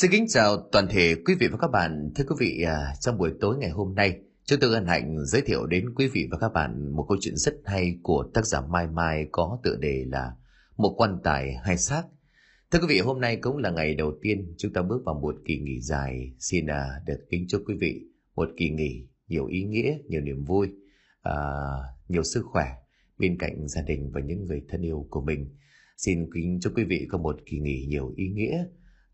Xin kính chào toàn thể quý vị và các bạn. Thưa quý vị, à, trong buổi tối ngày hôm nay, chúng tôi hân hạnh giới thiệu đến quý vị và các bạn một câu chuyện rất hay của tác giả Mai Mai có tựa đề là Một quan tài hai xác. Thưa quý vị, hôm nay cũng là ngày đầu tiên chúng ta bước vào một kỳ nghỉ dài. Xin à, được kính chúc quý vị một kỳ nghỉ nhiều ý nghĩa, nhiều niềm vui, à, nhiều sức khỏe bên cạnh gia đình và những người thân yêu của mình. Xin kính chúc quý vị có một kỳ nghỉ nhiều ý nghĩa,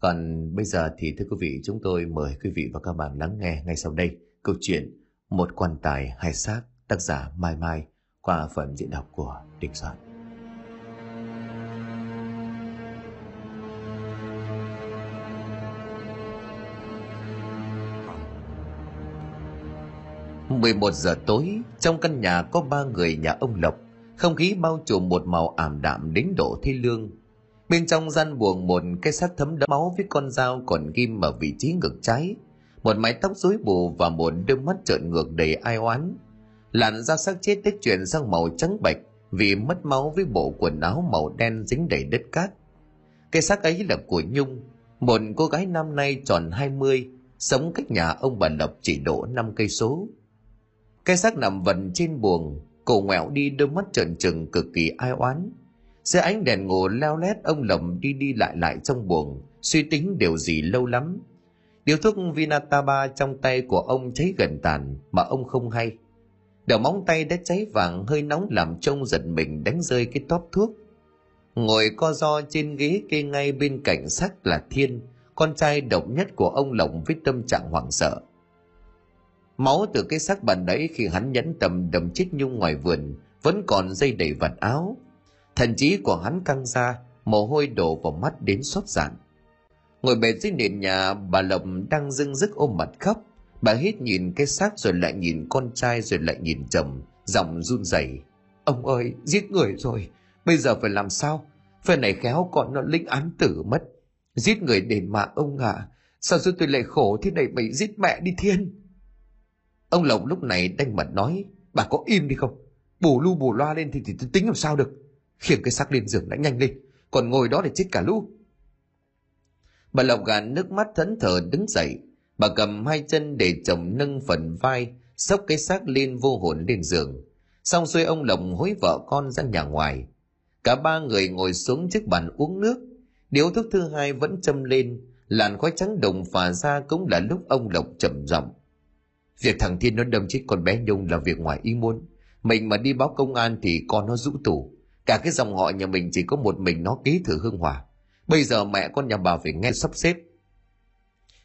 còn bây giờ thì thưa quý vị chúng tôi mời quý vị và các bạn lắng nghe ngay sau đây câu chuyện Một quan tài hai xác tác giả Mai Mai qua phần diễn đọc của Đình Soạn. mười một giờ tối, trong căn nhà có ba người nhà ông Lộc, không khí bao trùm một màu ảm đạm đến độ thi lương Bên trong gian buồng một cái xác thấm đẫm máu với con dao còn ghim ở vị trí ngực trái. Một mái tóc rối bù và một đôi mắt trợn ngược đầy ai oán. Làn da xác chết tích chuyển sang màu trắng bạch vì mất máu với bộ quần áo màu đen dính đầy đất cát. Cái xác ấy là của Nhung, một cô gái năm nay tròn 20, sống cách nhà ông bà Lập chỉ độ 5 cây số. Cái xác nằm vần trên buồng, cổ ngoẹo đi đôi mắt trợn trừng cực kỳ ai oán dưới ánh đèn ngủ leo lét, ông lồng đi đi lại lại trong buồng, suy tính điều gì lâu lắm. Điều thuốc vinataba trong tay của ông cháy gần tàn, mà ông không hay. Đầu móng tay đã cháy vàng, hơi nóng làm trông giật mình đánh rơi cái tóp thuốc. Ngồi co do trên ghế kê ngay bên cạnh sắc là thiên, con trai độc nhất của ông lồng với tâm trạng hoảng sợ. Máu từ cái xác bàn đấy khi hắn nhẫn tầm đầm chết nhung ngoài vườn, vẫn còn dây đầy vạt áo thần trí của hắn căng ra mồ hôi đổ vào mắt đến xót giản ngồi bệt dưới nền nhà bà lộc đang dưng dứt ôm mặt khóc. Bà hít nhìn cái xác rồi lại nhìn con trai rồi lại nhìn chồng giọng run rẩy. Ông ơi giết người rồi bây giờ phải làm sao? Phần này khéo còn nó linh án tử mất. Giết người đền mạng ông ạ. À. sao giúp tôi lại khổ thế này mày giết mẹ đi thiên? Ông lộc lúc này đanh mặt nói bà có im đi không? Bù lu bù loa lên thì, thì tôi tính làm sao được? Khiêng cái xác lên giường đã nhanh lên, còn ngồi đó để chết cả lũ. Bà lộc gạn nước mắt thẫn thờ đứng dậy. Bà cầm hai chân để chồng nâng phần vai, xốc cái xác lên vô hồn lên giường. Xong xuôi ông lộc hối vợ con ra nhà ngoài. Cả ba người ngồi xuống chiếc bàn uống nước. Điếu thuốc thứ hai vẫn châm lên, làn khói trắng đồng phả ra cũng là lúc ông lộc chậm giọng. Việc thằng thiên nó đâm chết con bé nhung là việc ngoài ý muốn. Mình mà đi báo công an thì con nó rũ tù. Cả cái dòng họ nhà mình chỉ có một mình nó ký thử hương hòa. Bây giờ mẹ con nhà bà phải nghe sắp xếp.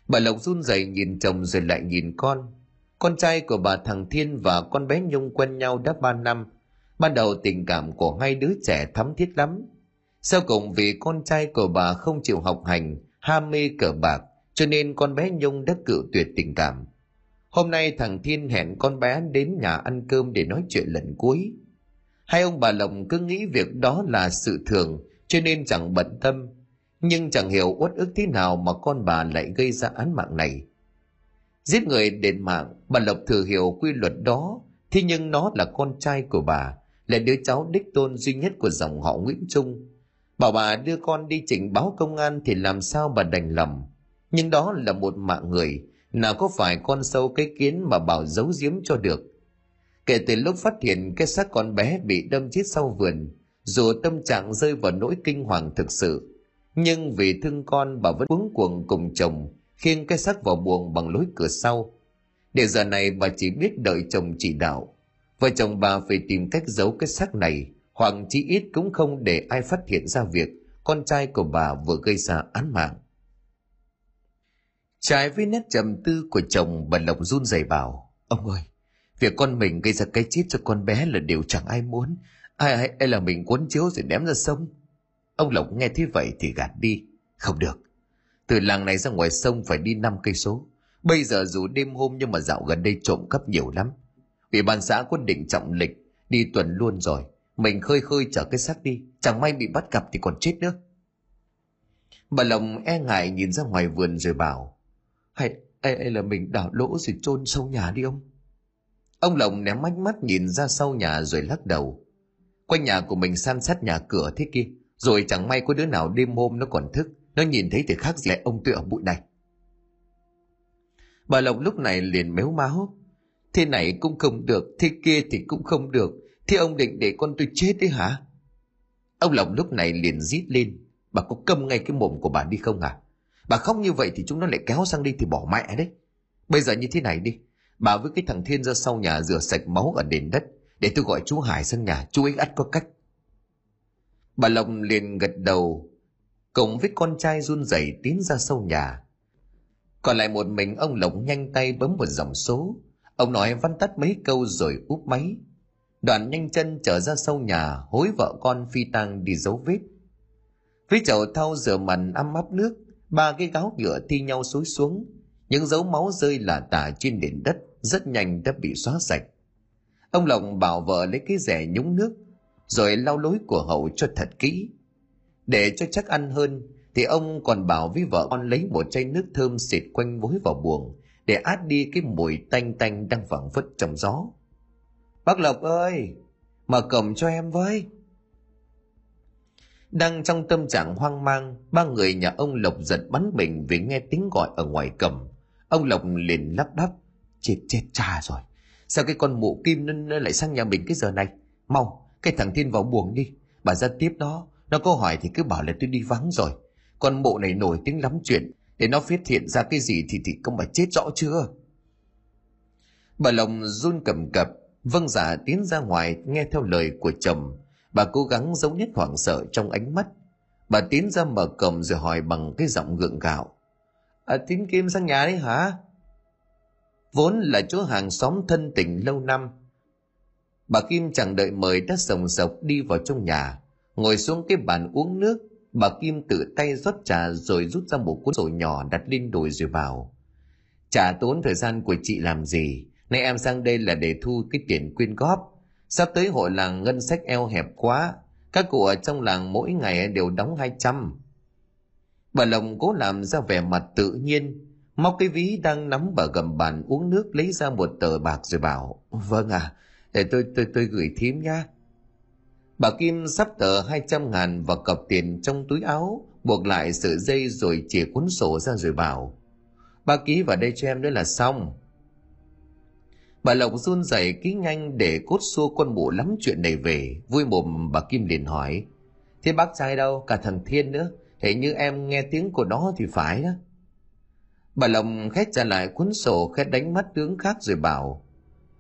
Bà Lộc run rẩy nhìn chồng rồi lại nhìn con. Con trai của bà thằng Thiên và con bé Nhung quen nhau đã ba năm. Ban đầu tình cảm của hai đứa trẻ thắm thiết lắm. Sau cùng vì con trai của bà không chịu học hành, ham mê cờ bạc, cho nên con bé Nhung đã cự tuyệt tình cảm. Hôm nay thằng Thiên hẹn con bé đến nhà ăn cơm để nói chuyện lần cuối. Hai ông bà Lộc cứ nghĩ việc đó là sự thường, cho nên chẳng bận tâm. Nhưng chẳng hiểu uất ức thế nào mà con bà lại gây ra án mạng này. Giết người đền mạng, bà Lộc thừa hiểu quy luật đó, thế nhưng nó là con trai của bà, là đứa cháu đích tôn duy nhất của dòng họ Nguyễn Trung. Bảo bà đưa con đi trình báo công an thì làm sao bà đành lòng. Nhưng đó là một mạng người, nào có phải con sâu cái kiến mà bảo giấu giếm cho được Kể từ lúc phát hiện cái xác con bé bị đâm chết sau vườn, dù tâm trạng rơi vào nỗi kinh hoàng thực sự, nhưng vì thương con bà vẫn cuống cuồng cùng chồng khiêng cái xác vào buồng bằng lối cửa sau. Để giờ này bà chỉ biết đợi chồng chỉ đạo. Vợ chồng bà phải tìm cách giấu cái xác này, hoặc chí ít cũng không để ai phát hiện ra việc con trai của bà vừa gây ra án mạng. Trái với nét trầm tư của chồng, bà Lộc run rẩy bảo, ông ơi, Việc con mình gây ra cái chết cho con bé là điều chẳng ai muốn. Ai ai, ai là mình cuốn chiếu rồi ném ra sông. Ông Lộc nghe thế vậy thì gạt đi. Không được. Từ làng này ra ngoài sông phải đi năm cây số. Bây giờ dù đêm hôm nhưng mà dạo gần đây trộm cắp nhiều lắm. Ủy ban xã quân định trọng lịch đi tuần luôn rồi. Mình khơi khơi chở cái xác đi. Chẳng may bị bắt gặp thì còn chết nữa. Bà Lộc e ngại nhìn ra ngoài vườn rồi bảo hay, hay, hay là mình đào lỗ rồi chôn sâu nhà đi ông Ông lồng ném mắt mắt nhìn ra sau nhà rồi lắc đầu. Quanh nhà của mình san sát nhà cửa thế kia, rồi chẳng may có đứa nào đêm hôm nó còn thức, nó nhìn thấy thì khác gì lại ông tựa bụi này. Bà Lộc lúc này liền méo máu. Thế này cũng không được, thế kia thì cũng không được. Thế ông định để con tôi chết đấy hả? Ông Lộc lúc này liền rít lên. Bà có câm ngay cái mồm của bà đi không à? Bà khóc như vậy thì chúng nó lại kéo sang đi thì bỏ mẹ đấy. Bây giờ như thế này đi. Bà với cái thằng Thiên ra sau nhà rửa sạch máu ở nền đất. Để tôi gọi chú Hải sang nhà, chú ấy ắt có cách. Bà Lộc liền gật đầu, cùng với con trai run rẩy tiến ra sau nhà. Còn lại một mình ông Lộc nhanh tay bấm một dòng số. Ông nói văn tắt mấy câu rồi úp máy. Đoàn nhanh chân trở ra sau nhà, hối vợ con phi tang đi dấu vết. Với chậu thau rửa mặt âm áp nước, ba cái gáo nhựa thi nhau xối xuống. Những dấu máu rơi lả tả trên nền đất rất nhanh đã bị xóa sạch. Ông Lộng bảo vợ lấy cái rẻ nhúng nước, rồi lau lối của hậu cho thật kỹ. Để cho chắc ăn hơn, thì ông còn bảo với vợ con lấy một chai nước thơm xịt quanh vối vào buồng để át đi cái mùi tanh tanh đang phảng phất trong gió. Bác Lộc ơi, mở cổng cho em với. Đang trong tâm trạng hoang mang, ba người nhà ông Lộc giật bắn mình vì nghe tiếng gọi ở ngoài cổng. Ông Lộc liền lắp bắp, chết chết cha rồi. Sao cái con mụ kim nó lại sang nhà mình cái giờ này? Mau, cái thằng Thiên vào buồng đi. Bà ra tiếp đó, nó có hỏi thì cứ bảo là tôi đi vắng rồi. Con mụ này nổi tiếng lắm chuyện, để nó phát hiện ra cái gì thì thì công bà chết rõ chưa? Bà lồng run cầm cập, vâng giả dạ tiến ra ngoài nghe theo lời của chồng. Bà cố gắng giấu nhất hoảng sợ trong ánh mắt. Bà tiến ra mở cầm rồi hỏi bằng cái giọng gượng gạo. À, Tín Kim sang nhà đấy hả? Vốn là chỗ hàng xóm thân tình lâu năm. Bà Kim chẳng đợi mời đã sồng sộc đi vào trong nhà. Ngồi xuống cái bàn uống nước, bà Kim tự tay rót trà rồi rút ra một cuốn sổ nhỏ đặt lên đồi rồi vào. Chả tốn thời gian của chị làm gì, nay em sang đây là để thu cái tiền quyên góp. Sắp tới hội làng ngân sách eo hẹp quá, các cụ ở trong làng mỗi ngày đều đóng 200. Bà Lồng cố làm ra vẻ mặt tự nhiên, móc cái ví đang nắm bờ gầm bàn uống nước lấy ra một tờ bạc rồi bảo, vâng à, để tôi tôi tôi gửi thím nha. Bà Kim sắp tờ 200 ngàn và cọc tiền trong túi áo, buộc lại sợi dây rồi chìa cuốn sổ ra rồi bảo. Bà ký vào đây cho em nữa là xong. Bà Lộc run rẩy ký nhanh để cốt xua con mụ lắm chuyện này về. Vui mồm bà Kim liền hỏi. Thế bác trai đâu? Cả thằng Thiên nữa. Thế như em nghe tiếng của nó thì phải đó. Bà Lộc khét trả lại cuốn sổ khét đánh mắt tướng khác rồi bảo.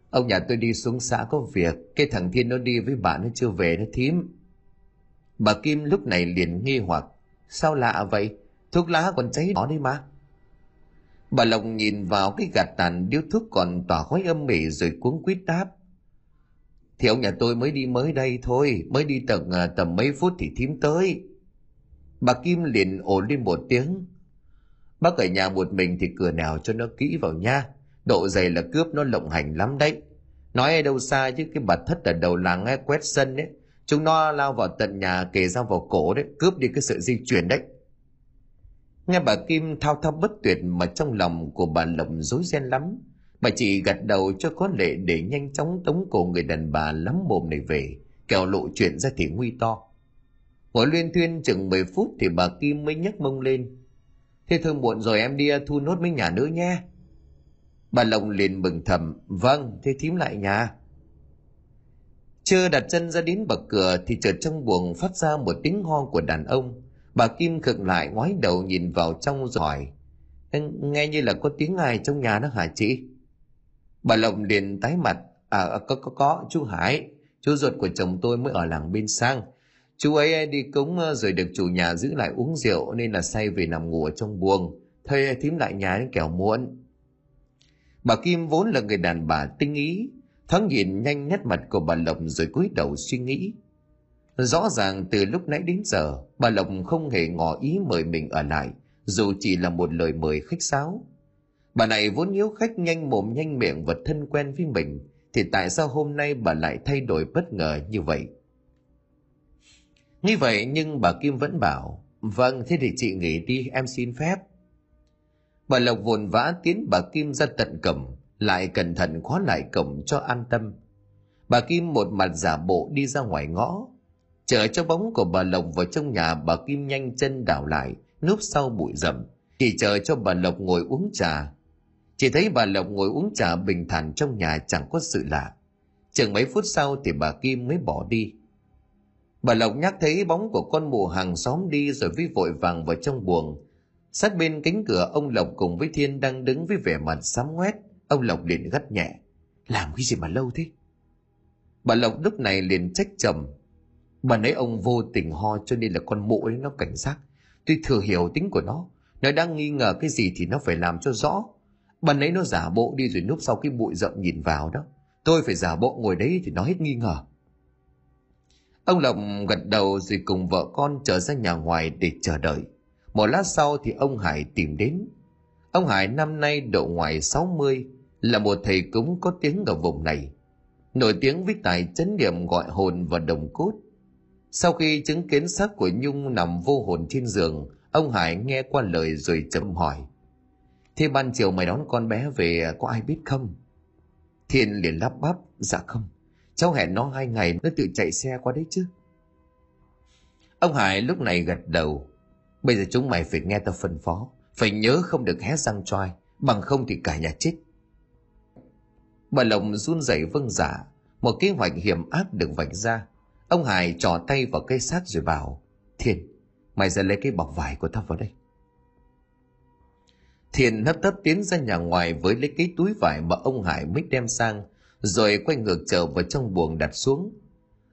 Ông nhà tôi đi xuống xã có việc, cái thằng Thiên nó đi với bạn nó chưa về nó thím. Bà Kim lúc này liền nghi hoặc, sao lạ vậy? Thuốc lá còn cháy đỏ đi mà. Bà Lộc nhìn vào cái gạt tàn điếu thuốc còn tỏa khói âm mỉ rồi cuống quýt đáp. Thì ông nhà tôi mới đi mới đây thôi, mới đi tầm, à, tầm mấy phút thì thím tới. Bà Kim liền ồ lên một tiếng. Bác ở nhà một mình thì cửa nào cho nó kỹ vào nha. Độ dày là cướp nó lộng hành lắm đấy. Nói ở đâu xa chứ cái bật thất ở đầu làng nghe quét sân đấy. Chúng nó lao vào tận nhà kề dao vào cổ đấy, cướp đi cái sự di chuyển đấy. Nghe bà Kim thao thao bất tuyệt mà trong lòng của bà Lộng rối ren lắm. Bà chỉ gật đầu cho có lệ để nhanh chóng tống cổ người đàn bà lắm mồm này về, kẻo lộ chuyện ra thì nguy to. Ngồi liên thuyên chừng 10 phút thì bà Kim mới nhấc mông lên. Thế thôi muộn rồi em đi thu nốt mấy nhà nữa nhé. Bà Lộng liền mừng thầm, vâng, thế thím lại nhà. Chưa đặt chân ra đến bậc cửa thì chợt trong buồng phát ra một tiếng ho của đàn ông. Bà Kim khựng lại ngoái đầu nhìn vào trong rồi hỏi. Nghe như là có tiếng ai trong nhà đó hả chị? Bà Lộng liền tái mặt. À, à có, có, có, chú Hải. Chú ruột của chồng tôi mới ở làng bên sang. Chú ấy đi cúng ờ, rồi được chủ nhà giữ lại uống rượu nên là say về nằm ngủ ở trong buồng. Thôi thím lại nhà đến kẻo muộn. Bà Kim vốn là người đàn bà tinh ý, thoáng nhìn nhanh nét mặt của bà Lộc rồi cúi đầu suy nghĩ. Rõ ràng từ lúc nãy đến giờ, bà Lộc không hề ngỏ ý mời mình ở lại, dù chỉ là một lời mời khách sáo. Bà này vốn hiếu khách nhanh mồm nhanh miệng và thân quen với mình, thì tại sao hôm nay bà lại thay đổi bất ngờ như vậy? Như vậy nhưng bà Kim vẫn bảo, vâng thế thì chị nghỉ đi em xin phép. Bà Lộc vồn vã tiến bà Kim ra tận cổng, lại cẩn thận khóa lại cổng cho an tâm. Bà Kim một mặt giả bộ đi ra ngoài ngõ. Chờ cho bóng của bà Lộc vào trong nhà bà Kim nhanh chân đảo lại, núp sau bụi rậm, chỉ chờ cho bà Lộc ngồi uống trà. Chỉ thấy bà Lộc ngồi uống trà bình thản trong nhà chẳng có sự lạ. Chừng mấy phút sau thì bà Kim mới bỏ đi. Bà Lộc nhắc thấy bóng của con mụ hàng xóm đi rồi vi vội vàng vào trong buồng. Sát bên cánh cửa, ông Lộc cùng với Thiên đang đứng với vẻ mặt xám ngoét. Ông Lộc liền gắt nhẹ. Làm cái gì mà lâu thế? Bà Lộc lúc này liền trách chồng. Bà nấy ông vô tình ho cho nên là con mụ ấy nó cảnh giác. tôi thừa hiểu tính của nó. Nó đang nghi ngờ cái gì thì nó phải làm cho rõ. Bà nấy nó giả bộ đi rồi núp sau cái bụi rậm nhìn vào đó. Tôi phải giả bộ ngồi đấy thì nó hết nghi ngờ. Ông Lộc gật đầu rồi cùng vợ con trở ra nhà ngoài để chờ đợi. Một lát sau thì ông Hải tìm đến. Ông Hải năm nay độ ngoài 60, là một thầy cúng có tiếng ở vùng này. Nổi tiếng với tài chấn niệm gọi hồn và đồng cốt. Sau khi chứng kiến xác của Nhung nằm vô hồn trên giường, ông Hải nghe qua lời rồi chậm hỏi. Thế ban chiều mày đón con bé về có ai biết không? Thiên liền lắp bắp, dạ không. Cháu hẹn nó hai ngày nó tự chạy xe qua đấy chứ. Ông Hải lúc này gật đầu. Bây giờ chúng mày phải nghe tao phân phó. Phải nhớ không được hé răng choai. Bằng không thì cả nhà chết. Bà Lộng run rẩy vâng giả. Dạ. Một kế hoạch hiểm ác được vạch ra. Ông Hải trỏ tay vào cây xác rồi bảo. Thiên, mày ra lấy cái bọc vải của tao vào đây. Thiền hấp tấp tiến ra nhà ngoài với lấy cái túi vải mà ông Hải mới đem sang, rồi quay ngược trở vào trong buồng đặt xuống.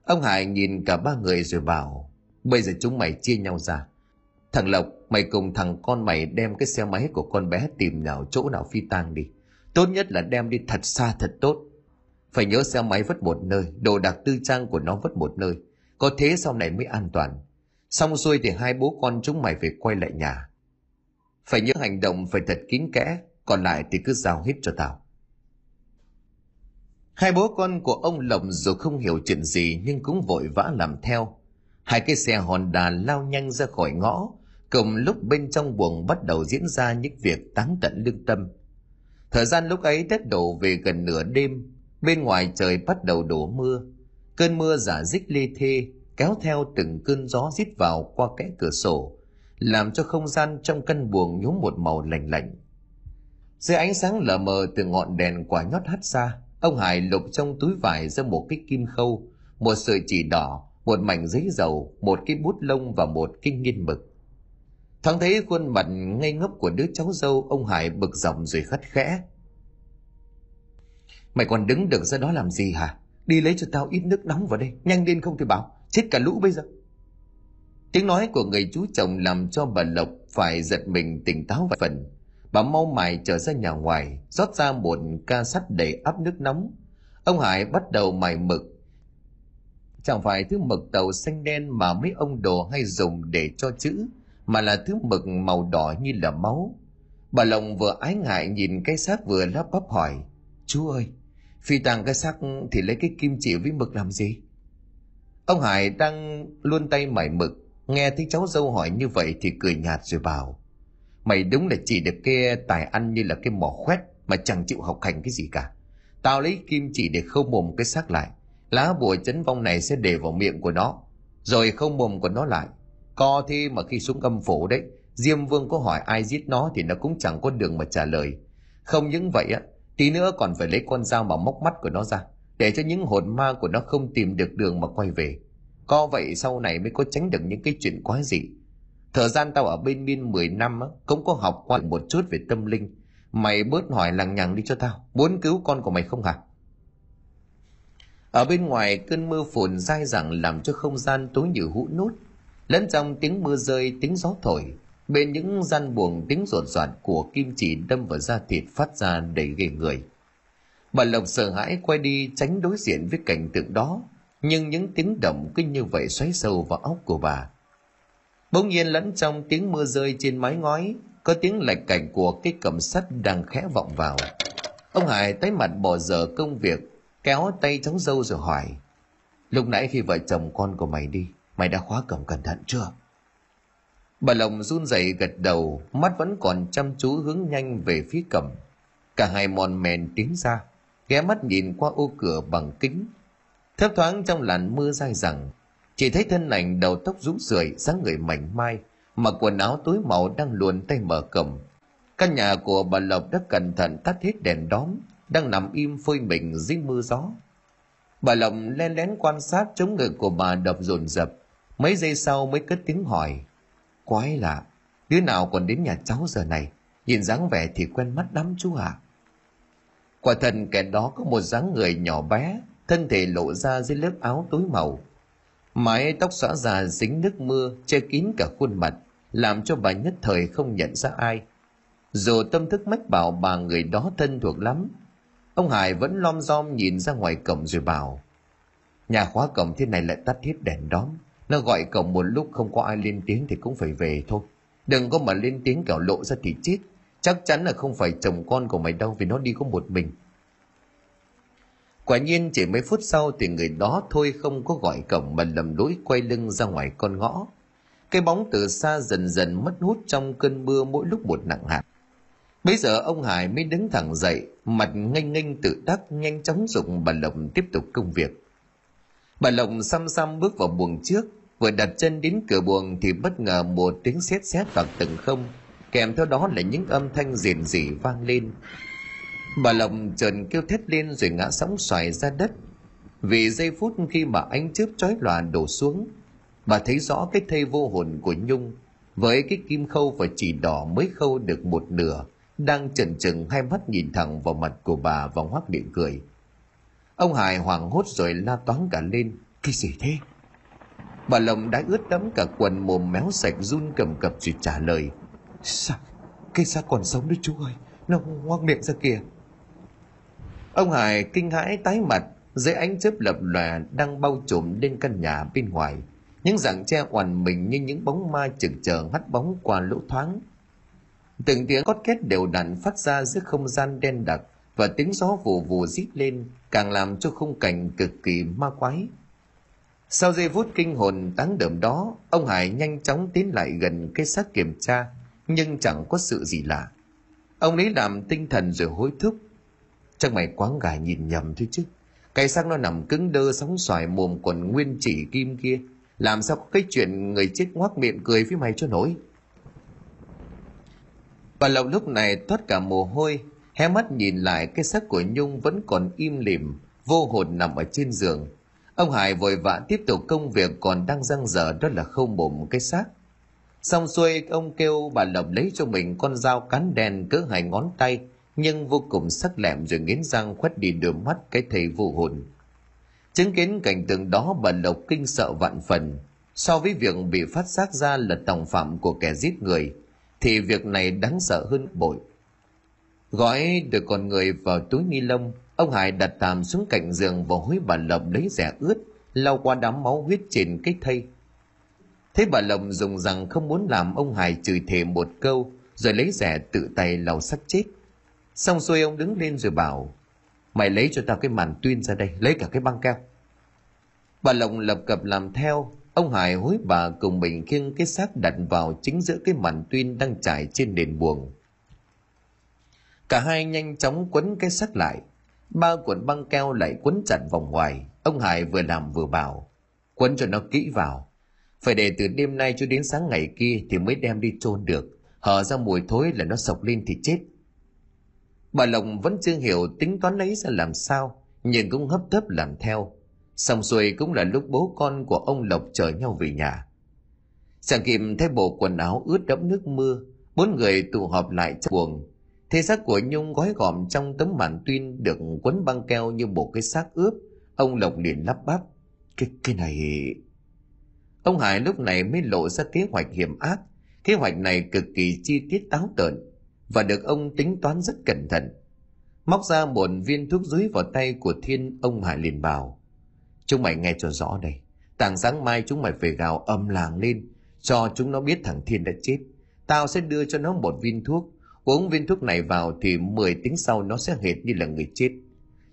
Ông Hải nhìn cả ba người rồi bảo, bây giờ chúng mày chia nhau ra. Thằng Lộc, mày cùng thằng con mày đem cái xe máy của con bé tìm nào chỗ nào phi tang đi. Tốt nhất là đem đi thật xa thật tốt. Phải nhớ xe máy vứt một nơi, đồ đạc tư trang của nó vứt một nơi. Có thế sau này mới an toàn. Xong xuôi thì hai bố con chúng mày phải quay lại nhà. Phải nhớ hành động phải thật kín kẽ, còn lại thì cứ giao hết cho tao. Hai bố con của ông Lộng dù không hiểu chuyện gì nhưng cũng vội vã làm theo. Hai cái xe Honda lao nhanh ra khỏi ngõ, cùng lúc bên trong buồng bắt đầu diễn ra những việc táng tận lương tâm. Thời gian lúc ấy đất đổ về gần nửa đêm, bên ngoài trời bắt đầu đổ mưa. Cơn mưa giả dích lê thê, kéo theo từng cơn gió rít vào qua kẽ cửa sổ, làm cho không gian trong căn buồng nhúng một màu lạnh lạnh. Dưới ánh sáng lờ mờ từ ngọn đèn quả nhót hắt ra, ông Hải lục trong túi vải ra một cái kim khâu, một sợi chỉ đỏ, một mảnh giấy dầu, một cái bút lông và một cái nghiên mực. Thoáng thấy khuôn mặt ngây ngốc của đứa cháu dâu, ông Hải bực giọng rồi khất khẽ. Mày còn đứng được ra đó làm gì hả? Đi lấy cho tao ít nước nóng vào đây, nhanh lên không thì bảo, chết cả lũ bây giờ. Tiếng nói của người chú chồng làm cho bà Lộc phải giật mình tỉnh táo vài phần. Bà mau mải trở ra nhà ngoài, rót ra một ca sắt đầy áp nước nóng. Ông Hải bắt đầu mài mực. Chẳng phải thứ mực tàu xanh đen mà mấy ông đồ hay dùng để cho chữ, mà là thứ mực màu đỏ như là máu. Bà lồng vừa ái ngại nhìn cái xác vừa lắp bắp hỏi, Chú ơi, phi tàng cái xác thì lấy cái kim chỉ với mực làm gì? Ông Hải đang luôn tay mải mực, Nghe thấy cháu dâu hỏi như vậy thì cười nhạt rồi bảo. Mày đúng là chỉ được cái tài ăn như là cái mỏ khoét mà chẳng chịu học hành cái gì cả. Tao lấy kim chỉ để khâu mồm cái xác lại. Lá bùa chấn vong này sẽ để vào miệng của nó. Rồi khâu mồm của nó lại. Co thế mà khi xuống âm phủ đấy, Diêm Vương có hỏi ai giết nó thì nó cũng chẳng có đường mà trả lời. Không những vậy á, tí nữa còn phải lấy con dao mà móc mắt của nó ra, để cho những hồn ma của nó không tìm được đường mà quay về. Co vậy sau này mới có tránh được những cái chuyện quá dị. Thời gian tao ở bên Miên 10 năm á, cũng có học qua một chút về tâm linh. Mày bớt hỏi lằng nhằng đi cho tao. Muốn cứu con của mày không hả? Ở bên ngoài cơn mưa phùn dai dẳng làm cho không gian tối như hũ nút. Lẫn trong tiếng mưa rơi, tiếng gió thổi. Bên những gian buồng tiếng rột rạt của kim chỉ đâm vào da thịt phát ra đầy ghê người. Bà Lộc sợ hãi quay đi tránh đối diện với cảnh tượng đó nhưng những tiếng động cứ như vậy xoáy sâu vào óc của bà. Bỗng nhiên lẫn trong tiếng mưa rơi trên mái ngói, có tiếng lạch cảnh của cái cầm sắt đang khẽ vọng vào. Ông Hải tái mặt bỏ dở công việc, kéo tay cháu dâu rồi hỏi. Lúc nãy khi vợ chồng con của mày đi, mày đã khóa cổng cẩn thận chưa? Bà Lồng run rẩy gật đầu, mắt vẫn còn chăm chú hướng nhanh về phía cầm. Cả hai mòn mèn tiến ra, ghé mắt nhìn qua ô cửa bằng kính, thấp thoáng trong làn mưa dai dẳng chỉ thấy thân ảnh đầu tóc rũ rượi dáng người mảnh mai mặc quần áo tối màu đang luồn tay mở cổng Căn nhà của bà Lộc đã cẩn thận tắt hết đèn đóm, đang nằm im phơi mình dưới mưa gió. Bà Lộc len lén quan sát chống ngực của bà đập dồn dập, mấy giây sau mới cất tiếng hỏi. Quái lạ, đứa nào còn đến nhà cháu giờ này, nhìn dáng vẻ thì quen mắt lắm chú ạ. À? Quả thần kẻ đó có một dáng người nhỏ bé, thân thể lộ ra dưới lớp áo tối màu. Mái tóc xõa già dính nước mưa, che kín cả khuôn mặt, làm cho bà nhất thời không nhận ra ai. Dù tâm thức mách bảo bà người đó thân thuộc lắm, ông Hải vẫn lom rom nhìn ra ngoài cổng rồi bảo, nhà khóa cổng thế này lại tắt hết đèn đóm, nó gọi cổng một lúc không có ai lên tiếng thì cũng phải về thôi. Đừng có mà lên tiếng kẻo lộ ra thì chết. Chắc chắn là không phải chồng con của mày đâu vì nó đi có một mình. Quả nhiên chỉ mấy phút sau thì người đó thôi không có gọi cổng mà lầm lũi quay lưng ra ngoài con ngõ. Cái bóng từ xa dần dần mất hút trong cơn mưa mỗi lúc một nặng hạt. Bây giờ ông Hải mới đứng thẳng dậy, mặt nghênh nghênh tự đắc nhanh chóng dùng bà Lộc tiếp tục công việc. Bà Lộc xăm xăm bước vào buồng trước, vừa đặt chân đến cửa buồng thì bất ngờ một tiếng sét sét vào từng không, kèm theo đó là những âm thanh rền rỉ vang lên. Bà Lộc trần kêu thét lên rồi ngã sóng xoài ra đất. Vì giây phút khi mà ánh chớp chói lòa đổ xuống, bà thấy rõ cái thây vô hồn của Nhung với cái kim khâu và chỉ đỏ mới khâu được một nửa đang chần chừng hai mắt nhìn thẳng vào mặt của bà và hoác miệng cười. Ông Hải hoảng hốt rồi la toán cả lên. Cái gì thế? Bà Lộc đã ướt đẫm cả quần mồm méo sạch run cầm cập rồi trả lời. Sao? Cái xác còn sống đấy chú ơi. Nó ngoác miệng ra kìa. Ông Hải kinh hãi tái mặt dưới ánh chớp lập lòe đang bao trùm lên căn nhà bên ngoài. Những dạng tre oằn mình như những bóng ma chực chờ hắt bóng qua lỗ thoáng. Từng tiếng cót két đều đặn phát ra giữa không gian đen đặc và tiếng gió vù vù rít lên càng làm cho khung cảnh cực kỳ ma quái. Sau giây phút kinh hồn tán đờm đó, ông Hải nhanh chóng tiến lại gần cái xác kiểm tra, nhưng chẳng có sự gì lạ. Ông lấy làm tinh thần rồi hối thúc. Chắc mày quáng gà nhìn nhầm thôi chứ. Cái xác nó nằm cứng đơ sóng xoài mồm còn nguyên chỉ kim kia. Làm sao có cái chuyện người chết ngoác miệng cười với mày cho nổi. Bà Lộc lúc này thoát cả mồ hôi, hé mắt nhìn lại cái xác của Nhung vẫn còn im lìm, vô hồn nằm ở trên giường. Ông Hải vội vã tiếp tục công việc còn đang răng dở đó là khâu mồm cái xác. Xong xuôi ông kêu bà Lộc lấy cho mình con dao cán đèn cỡ hai ngón tay nhưng vô cùng sắc lẹm rồi nghiến răng khuất đi đôi mắt cái thầy vô hồn. Chứng kiến cảnh tượng đó bà Lộc kinh sợ vạn phần. So với việc bị phát giác ra là tòng phạm của kẻ giết người, thì việc này đáng sợ hơn bội. Gói được con người vào túi ni lông, ông Hải đặt tạm xuống cạnh giường và hối bà Lộc lấy rẻ ướt, lau qua đám máu huyết trên cái thây. Thế bà Lộc dùng rằng không muốn làm ông Hải chửi thề một câu, rồi lấy rẻ tự tay lau xác chết. Xong xuôi ông đứng lên rồi bảo, mày lấy cho tao cái màn tuyên ra đây, lấy cả cái băng keo. Bà Lộng lập cập làm theo, ông Hải hối bà cùng mình khiêng cái xác đặt vào chính giữa cái màn tuyên đang trải trên nền buồng. Cả hai nhanh chóng quấn cái xác lại, ba cuộn băng keo lại quấn chặt vòng ngoài, ông Hải vừa làm vừa bảo, quấn cho nó kỹ vào. Phải để từ đêm nay cho đến sáng ngày kia thì mới đem đi chôn được, hở ra mùi thối là nó sọc lên thì chết. Bà Lộc vẫn chưa hiểu tính toán lấy ra làm sao, nhưng cũng hấp tấp làm theo. Xong xuôi cũng là lúc bố con của ông Lộc chở nhau về nhà. chàng kìm thấy bộ quần áo ướt đẫm nước mưa, bốn người tụ họp lại trong buồng. Thế xác của Nhung gói gọn trong tấm màn tuyên được quấn băng keo như một cái xác ướp. Ông Lộc liền lắp bắp. Cái, cái này... Ông Hải lúc này mới lộ ra kế hoạch hiểm ác. Kế hoạch này cực kỳ chi tiết táo tợn và được ông tính toán rất cẩn thận. Móc ra một viên thuốc dưới vào tay của Thiên, ông Hải liền bảo. Chúng mày nghe cho rõ đây. Tàng sáng mai chúng mày phải gào âm làng lên, cho chúng nó biết thằng Thiên đã chết. Tao sẽ đưa cho nó một viên thuốc. Uống viên thuốc này vào thì 10 tiếng sau nó sẽ hệt như là người chết.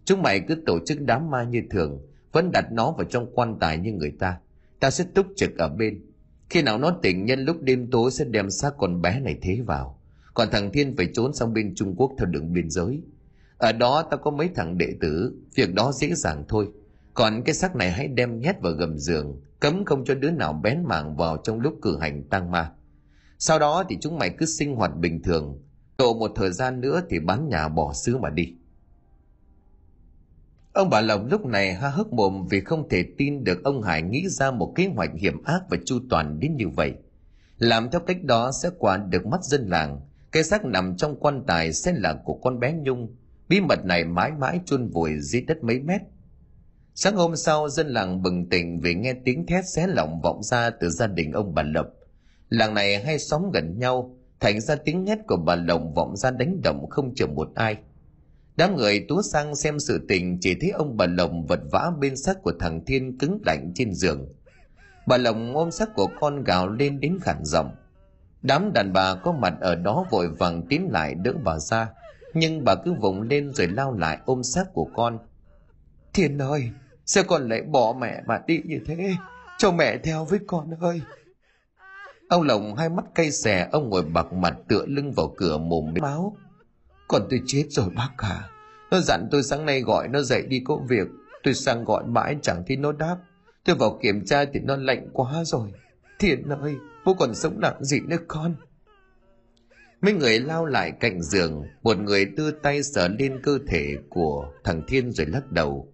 Chúng mày cứ tổ chức đám ma như thường, vẫn đặt nó vào trong quan tài như người ta. Ta sẽ túc trực ở bên. Khi nào nó tỉnh nhân lúc đêm tối sẽ đem xác con bé này thế vào còn thằng Thiên phải trốn sang bên Trung Quốc theo đường biên giới. Ở đó tao có mấy thằng đệ tử, việc đó dễ dàng thôi. Còn cái xác này hãy đem nhét vào gầm giường, cấm không cho đứa nào bén mảng vào trong lúc cử hành tang ma. Sau đó thì chúng mày cứ sinh hoạt bình thường, độ một thời gian nữa thì bán nhà bỏ xứ mà đi ông bà lộc lúc này ha hức mồm vì không thể tin được ông hải nghĩ ra một kế hoạch hiểm ác và chu toàn đến như vậy làm theo cách đó sẽ qua được mắt dân làng cái xác nằm trong quan tài sẽ là của con bé nhung. Bí mật này mãi mãi chôn vùi dưới đất mấy mét. Sáng hôm sau, dân làng bừng tỉnh vì nghe tiếng thét xé lỏng vọng ra từ gia đình ông bà lập. Làng này hay xóm gần nhau, thành ra tiếng hét của bà lộng vọng ra đánh động không chừa một ai. Đám người tú sang xem sự tình, chỉ thấy ông bà lộng vật vã bên xác của thằng thiên cứng lạnh trên giường. Bà lộng ôm xác của con gào lên đến khản giọng đám đàn bà có mặt ở đó vội vàng tiến lại đỡ bà ra. Nhưng bà cứ vùng lên rồi lao lại ôm xác của con. Thiên ơi, sao con lại bỏ mẹ mà đi như thế? Cho mẹ theo với con ơi. Ông lồng hai mắt cay xè, ông ngồi bạc mặt tựa lưng vào cửa mồm máu. Còn tôi chết rồi bác à nó dặn tôi sáng nay gọi nó dậy đi công việc. Tôi sang gọi mãi chẳng thấy nó đáp. Tôi vào kiểm tra thì nó lạnh quá rồi. Thiên ơi bố còn sống nặng gì nữa con? Mấy người lao lại cạnh giường, một người đưa tay sờ lên cơ thể của thằng thiên rồi lắc đầu.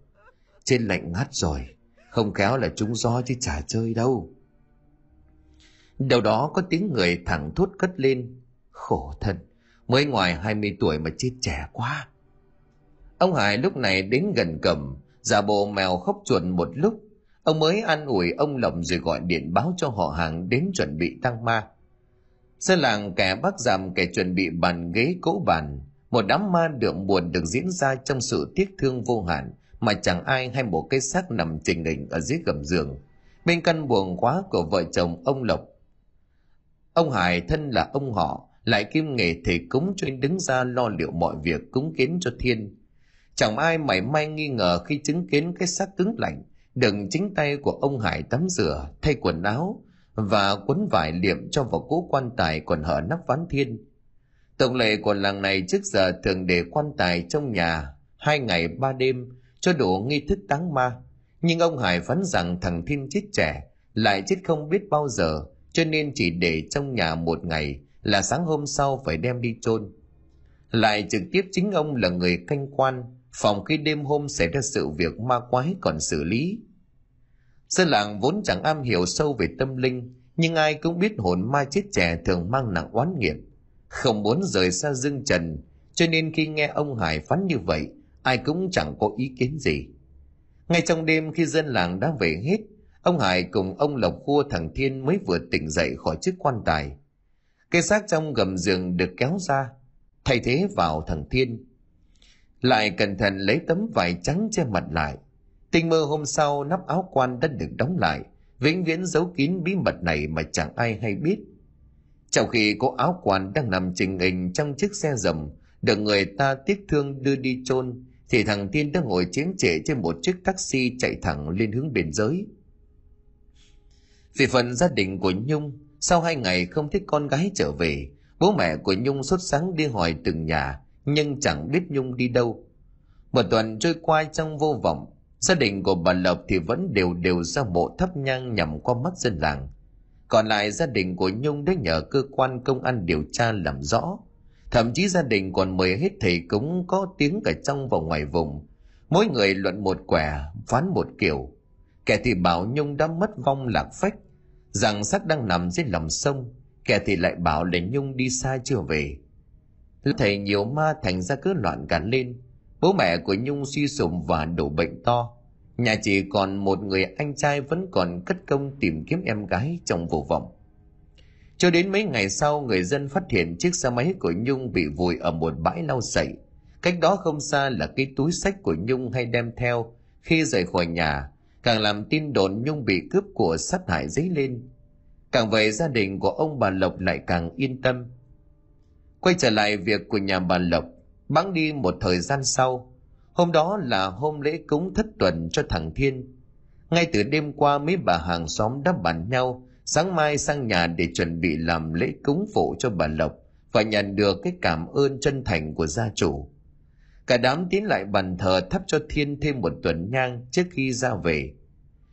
Trên lạnh ngắt rồi, không khéo là trúng gió chứ chả chơi đâu. Đầu đó có tiếng người thẳng thốt cất lên. Khổ thân, mới ngoài 20 tuổi mà chết trẻ quá. Ông hải lúc này đến gần cầm, giả bộ mèo khóc chuồn một lúc ông mới an ủi ông lộng rồi gọi điện báo cho họ hàng đến chuẩn bị tăng ma. Dân làng kẻ bác giảm kẻ chuẩn bị bàn ghế cỗ bàn, một đám ma đượm buồn được diễn ra trong sự tiếc thương vô hạn mà chẳng ai hay một cái xác nằm trình hình ở dưới gầm giường, bên căn buồn quá của vợ chồng ông lộc. Ông hải thân là ông họ, lại kim nghề thầy cúng cho anh đứng ra lo liệu mọi việc cúng kiến cho thiên. Chẳng ai mảy may nghi ngờ khi chứng kiến cái xác cứng lạnh đừng chính tay của ông hải tắm rửa, thay quần áo, và quấn vải liệm cho vào cố quan tài còn hở nắp ván thiên. Tổng lệ của làng này trước giờ thường để quan tài trong nhà, hai ngày ba đêm, cho đủ nghi thức táng ma. Nhưng ông hải phán rằng thằng thiên chết trẻ, lại chết không biết bao giờ, cho nên chỉ để trong nhà một ngày là sáng hôm sau phải đem đi chôn. Lại trực tiếp chính ông là người canh quan, phòng khi đêm hôm xảy ra sự việc ma quái còn xử lý dân làng vốn chẳng am hiểu sâu về tâm linh, nhưng ai cũng biết hồn ma chết trẻ thường mang nặng oán nghiệp không muốn rời xa dương trần, cho nên khi nghe ông hải phán như vậy, ai cũng chẳng có ý kiến gì. Ngay trong đêm khi dân làng đã về hết, ông hải cùng ông lộc khua thằng thiên mới vừa tỉnh dậy khỏi chiếc quan tài. Cây xác trong gầm giường được kéo ra, thay thế vào thằng thiên. Lại cẩn thận lấy tấm vải trắng che mặt lại tình mơ hôm sau nắp áo quan đã được đóng lại vĩnh viễn giấu kín bí mật này mà chẳng ai hay biết trong khi có áo quan đang nằm trình hình trong chiếc xe rầm được người ta tiếc thương đưa đi chôn thì thằng Tiên đang ngồi chiếm trễ trên một chiếc taxi chạy thẳng lên hướng biên giới. Vì phần gia đình của Nhung, sau hai ngày không thích con gái trở về, bố mẹ của Nhung sốt sáng đi hỏi từng nhà, nhưng chẳng biết Nhung đi đâu. Một tuần trôi qua trong vô vọng, gia đình của bà Lộc thì vẫn đều đều ra mộ thắp nhang nhằm qua mắt dân làng. Còn lại gia đình của Nhung đã nhờ cơ quan công an điều tra làm rõ. Thậm chí gia đình còn mời hết thầy cúng có tiếng cả trong và ngoài vùng. Mỗi người luận một quẻ, phán một kiểu. Kẻ thì bảo nhung đã mất vong lạc phách, rằng xác đang nằm dưới lòng sông. Kẻ thì lại bảo là nhung đi xa chưa về. Thầy nhiều ma thành ra cứ loạn cả lên bố mẹ của nhung suy sụp và đổ bệnh to nhà chỉ còn một người anh trai vẫn còn cất công tìm kiếm em gái trong vô vọng cho đến mấy ngày sau, người dân phát hiện chiếc xe máy của Nhung bị vùi ở một bãi lau sậy. Cách đó không xa là cái túi sách của Nhung hay đem theo khi rời khỏi nhà, càng làm tin đồn Nhung bị cướp của sát hại dấy lên. Càng vậy gia đình của ông bà Lộc lại càng yên tâm. Quay trở lại việc của nhà bà Lộc, bắn đi một thời gian sau. Hôm đó là hôm lễ cúng thất tuần cho thằng Thiên. Ngay từ đêm qua mấy bà hàng xóm đã bàn nhau sáng mai sang nhà để chuẩn bị làm lễ cúng phụ cho bà Lộc và nhận được cái cảm ơn chân thành của gia chủ. Cả đám tiến lại bàn thờ thắp cho Thiên thêm một tuần nhang trước khi ra về.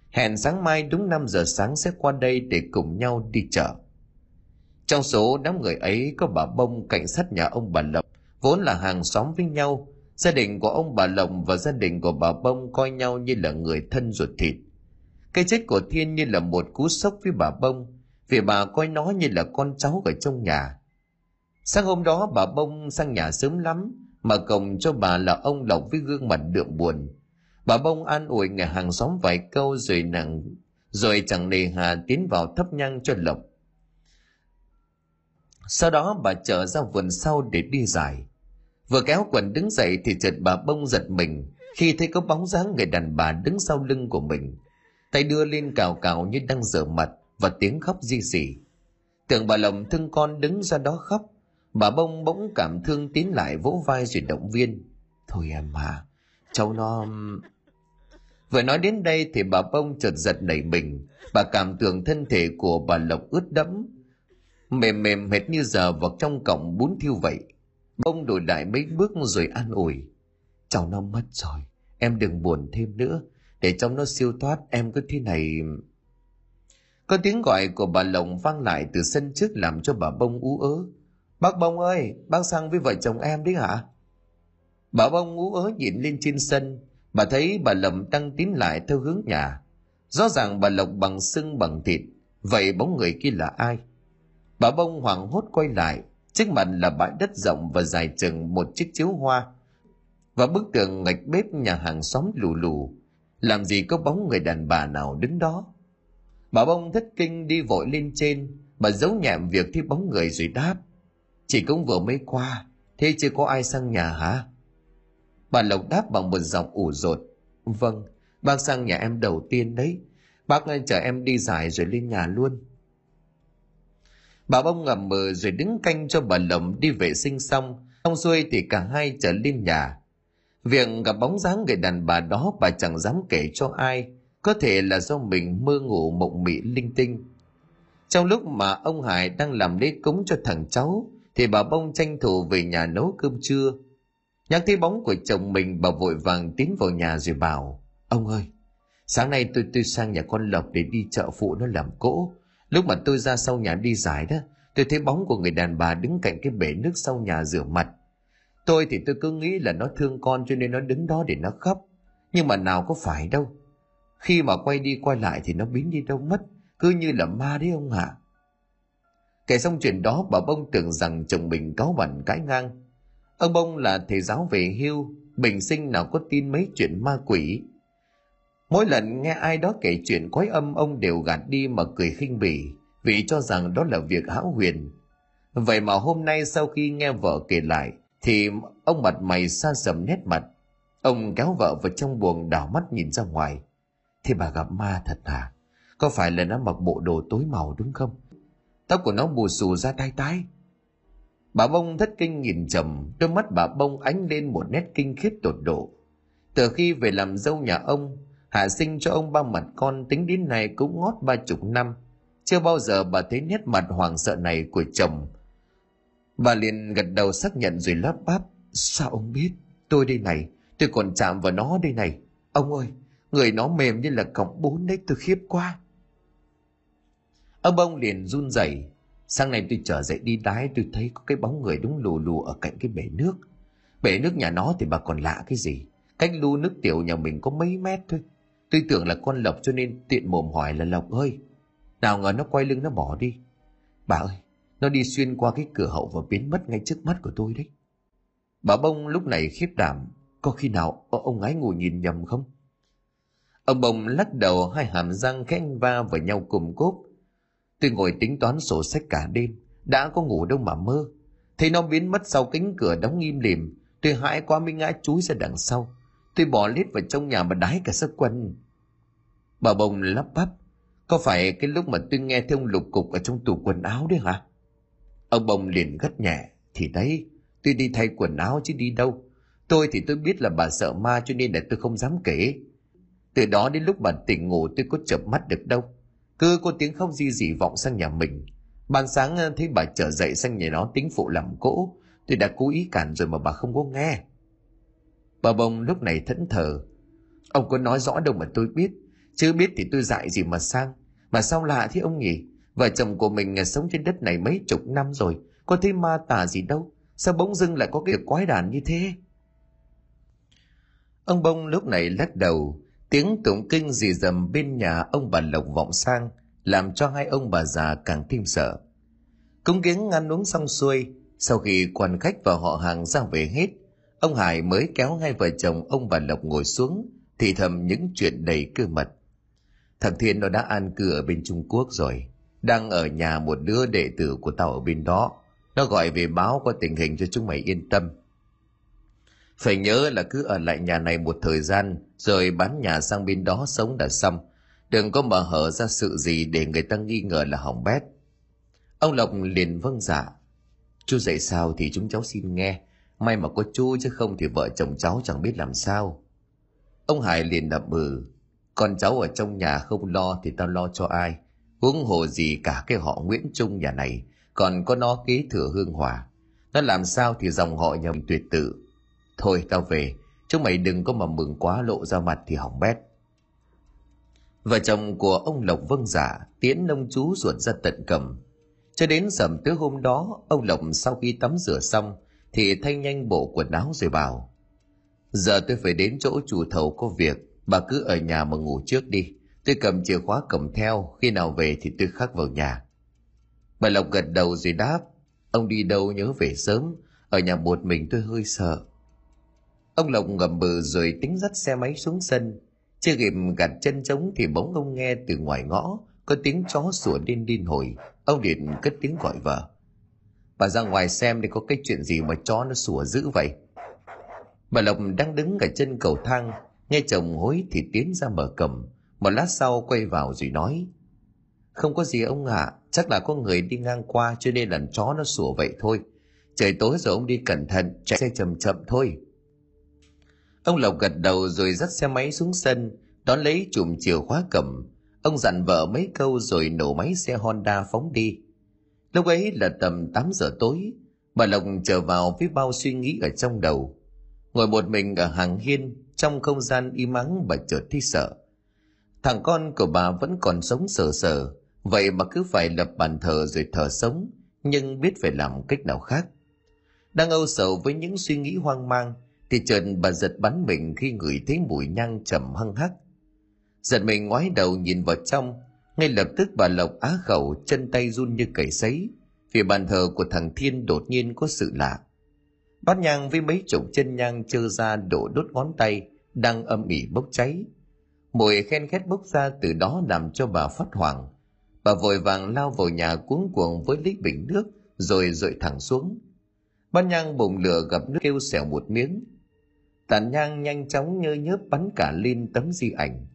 Hẹn sáng mai đúng 5 giờ sáng sẽ qua đây để cùng nhau đi chợ. Trong số đám người ấy có bà Bông cảnh sát nhà ông bà Lộc, vốn là hàng xóm với nhau. Gia đình của ông bà Lộc và gia đình của bà Bông coi nhau như là người thân ruột thịt. Cái chết của Thiên như là một cú sốc với bà Bông, vì bà coi nó như là con cháu ở trong nhà. Sáng hôm đó bà Bông sang nhà sớm lắm, mà cổng cho bà là ông Lộc với gương mặt đượm buồn. Bà Bông an ủi người hàng xóm vài câu rồi nàng rồi chẳng nề hà tiến vào thắp nhang cho Lộc. Sau đó bà trở ra vườn sau để đi giải. Vừa kéo quần đứng dậy thì chợt bà Bông giật mình khi thấy có bóng dáng người đàn bà đứng sau lưng của mình. Tay đưa lên cào cào như đang rửa mặt và tiếng khóc di xỉ. Tưởng bà lồng thương con đứng ra đó khóc Bà bông bỗng cảm thương tiến lại vỗ vai rồi động viên. Thôi em à, cháu nó... Vừa nói đến đây thì bà bông chợt giật nảy mình. Bà cảm tưởng thân thể của bà Lộc ướt đẫm. Mềm mềm hệt như giờ vào trong cổng bún thiêu vậy. Bông đổi đại mấy bước rồi an ủi. Cháu nó mất rồi, em đừng buồn thêm nữa. Để trong nó siêu thoát em cứ thế này... Có tiếng gọi của bà Lộng vang lại từ sân trước làm cho bà bông ú ớ Bác Bông ơi, bác sang với vợ chồng em đấy hả? Bà Bông ú ớ nhìn lên trên sân, bà thấy bà Lộng tăng tín lại theo hướng nhà. Rõ ràng bà Lộc bằng xương bằng thịt, vậy bóng người kia là ai? Bà Bông hoảng hốt quay lại, trước mặt là bãi đất rộng và dài chừng một chiếc chiếu hoa. Và bức tường ngạch bếp nhà hàng xóm lù lù, làm gì có bóng người đàn bà nào đứng đó. Bà Bông thất kinh đi vội lên trên, bà giấu nhẹm việc thi bóng người rồi đáp. Chỉ cũng vừa mới qua, thế chưa có ai sang nhà hả? Bà Lộc đáp bằng một giọng ủ rột. Vâng, bác sang nhà em đầu tiên đấy. Bác ờ, chờ em đi giải rồi lên nhà luôn. Bà bông ngầm mờ rồi đứng canh cho bà Lộc đi vệ sinh xong. Xong xuôi thì cả hai trở lên nhà. Việc gặp bóng dáng người đàn bà đó bà chẳng dám kể cho ai. Có thể là do mình mơ ngủ mộng mị linh tinh. Trong lúc mà ông Hải đang làm lễ cúng cho thằng cháu, thì bà bông tranh thủ về nhà nấu cơm trưa nhắc thấy bóng của chồng mình, bà vội vàng tiến vào nhà rồi bảo, ông ơi, sáng nay tôi tôi sang nhà con lộc để đi chợ phụ nó làm cỗ lúc mà tôi ra sau nhà đi giải đó tôi thấy bóng của người đàn bà đứng cạnh cái bể nước sau nhà rửa mặt tôi thì tôi cứ nghĩ là nó thương con cho nên nó đứng đó để nó khóc nhưng mà nào có phải đâu khi mà quay đi quay lại thì nó biến đi đâu mất cứ như là ma đấy ông ạ à. Kể xong chuyện đó bà Bông tưởng rằng chồng mình cáo bẩn cãi ngang. Ông Bông là thầy giáo về hưu, bình sinh nào có tin mấy chuyện ma quỷ. Mỗi lần nghe ai đó kể chuyện quái âm ông đều gạt đi mà cười khinh bỉ, vì cho rằng đó là việc hão huyền. Vậy mà hôm nay sau khi nghe vợ kể lại, thì ông mặt mày xa sầm nét mặt. Ông kéo vợ vào trong buồng đảo mắt nhìn ra ngoài. Thì bà gặp ma thật à? Có phải là nó mặc bộ đồ tối màu đúng không? tóc của nó bù xù ra tai tái bà bông thất kinh nhìn trầm đôi mắt bà bông ánh lên một nét kinh khiết tột độ từ khi về làm dâu nhà ông hạ sinh cho ông ba mặt con tính đến nay cũng ngót ba chục năm chưa bao giờ bà thấy nét mặt hoàng sợ này của chồng bà liền gật đầu xác nhận rồi lắp bắp, sao ông biết tôi đây này, tôi còn chạm vào nó đây này ông ơi, người nó mềm như là cọng bốn đấy, tôi khiếp quá Ông bông liền run rẩy. Sáng nay tôi trở dậy đi đái, tôi thấy có cái bóng người đúng lù lù ở cạnh cái bể nước. Bể nước nhà nó thì bà còn lạ cái gì. Cách lu nước tiểu nhà mình có mấy mét thôi. Tôi tưởng là con Lộc cho nên tiện mồm hỏi là Lộc ơi. Nào ngờ nó quay lưng nó bỏ đi. Bà ơi, nó đi xuyên qua cái cửa hậu và biến mất ngay trước mắt của tôi đấy. Bà bông lúc này khiếp đảm. Có khi nào ông ấy ngủ nhìn nhầm không? Ông bông lắc đầu hai hàm răng khẽ va vào nhau cùng cốp Tôi ngồi tính toán sổ sách cả đêm, đã có ngủ đâu mà mơ. Thấy nó biến mất sau cánh cửa đóng im lìm, tôi hãi quá mới ngã chúi ra đằng sau. Tôi bỏ lít vào trong nhà mà đái cả sức quần. Bà bồng lắp bắp, có phải cái lúc mà tôi nghe thấy ông lục cục ở trong tủ quần áo đấy hả? Ông bồng liền gắt nhẹ, thì đấy, tôi đi thay quần áo chứ đi đâu. Tôi thì tôi biết là bà sợ ma cho nên là tôi không dám kể. Từ đó đến lúc bà tỉnh ngủ tôi có chợp mắt được đâu. Cứ có tiếng khóc di dị vọng sang nhà mình. Ban sáng ờ, thấy bà trở dậy sang nhà nó tính phụ làm cỗ. Tôi đã cố ý cản rồi mà bà không có nghe. Bà bông lúc này thẫn thờ. Ông có nói rõ đâu mà tôi biết. Chứ biết thì tôi dại gì mà sang. Mà sao lạ thế ông nhỉ? Vợ chồng của mình sống trên đất này mấy chục năm rồi, có thấy ma tà gì đâu. Sao bỗng dưng lại có cái quái đản như thế? Ông Bông lúc này lắc đầu, tiếng tụng kinh dì dầm bên nhà ông bà Lộc vọng sang, làm cho hai ông bà già càng thêm sợ. Cúng kiến ăn uống xong xuôi, sau khi quan khách và họ hàng ra về hết, ông Hải mới kéo hai vợ chồng ông bà Lộc ngồi xuống, thì thầm những chuyện đầy cơ mật. Thằng Thiên nó đã an cư ở bên Trung Quốc rồi, đang ở nhà một đứa đệ tử của tao ở bên đó. Nó gọi về báo có tình hình cho chúng mày yên tâm. Phải nhớ là cứ ở lại nhà này một thời gian, rồi bán nhà sang bên đó sống đã xong. Đừng có mở hở ra sự gì để người ta nghi ngờ là hỏng bét. Ông Lộc liền vâng dạ. Chú dạy sao thì chúng cháu xin nghe. May mà có chú chứ không thì vợ chồng cháu chẳng biết làm sao. Ông Hải liền đập bừ. Con cháu ở trong nhà không lo thì tao lo cho ai. Huống hồ gì cả cái họ Nguyễn Trung nhà này. Còn có nó kế thừa hương hòa. Nó làm sao thì dòng họ nhầm tuyệt tự. Thôi tao về. Chúng mày đừng có mà mừng quá lộ ra mặt thì hỏng bét. Vợ chồng của ông Lộc vâng dạ, giả tiến nông chú ruột ra tận cầm cho đến sầm tới hôm đó, ông Lộc sau khi tắm rửa xong, thì thay nhanh bộ quần áo rồi bảo. Giờ tôi phải đến chỗ chủ thầu có việc, bà cứ ở nhà mà ngủ trước đi. Tôi cầm chìa khóa cầm theo, khi nào về thì tôi khắc vào nhà. Bà Lộc gật đầu rồi đáp, ông đi đâu nhớ về sớm, ở nhà một mình tôi hơi sợ. Ông Lộc ngầm bừ rồi tính dắt xe máy xuống sân. Chưa kịp gạt chân trống thì bỗng ông nghe từ ngoài ngõ có tiếng chó sủa điên điên hồi ông điện cất tiếng gọi vợ bà ra ngoài xem để có cái chuyện gì mà chó nó sủa dữ vậy bà lộc đang đứng ở chân cầu thang nghe chồng hối thì tiến ra mở cầm một lát sau quay vào rồi nói không có gì ông ạ à, chắc là có người đi ngang qua cho nên làm chó nó sủa vậy thôi trời tối rồi ông đi cẩn thận chạy xe chậm chậm thôi ông lộc gật đầu rồi dắt xe máy xuống sân đón lấy chùm chìa khóa cầm Ông dặn vợ mấy câu rồi nổ máy xe Honda phóng đi. Lúc ấy là tầm 8 giờ tối, bà Lộc trở vào với bao suy nghĩ ở trong đầu. Ngồi một mình ở hàng hiên, trong không gian im ắng bà chợt thấy sợ. Thằng con của bà vẫn còn sống sờ sờ, vậy mà cứ phải lập bàn thờ rồi thờ sống, nhưng biết phải làm cách nào khác. Đang âu sầu với những suy nghĩ hoang mang, thì chợt bà giật bắn mình khi ngửi thấy mùi nhang trầm hăng hắc giật mình ngoái đầu nhìn vào trong ngay lập tức bà lộc á khẩu chân tay run như cầy sấy vì bàn thờ của thằng thiên đột nhiên có sự lạ bát nhang với mấy chục chân nhang trơ ra đổ đốt ngón tay đang âm ỉ bốc cháy. Mùi khen khét bốc ra từ đó làm cho bà phát hoảng. Bà vội vàng lao vào nhà cuống cuồng với lít bình nước rồi dội thẳng xuống. Bát nhang bùng lửa gặp nước kêu xẻo một miếng. Tàn nhang nhanh chóng nhơ nhớp bắn cả lên tấm di ảnh.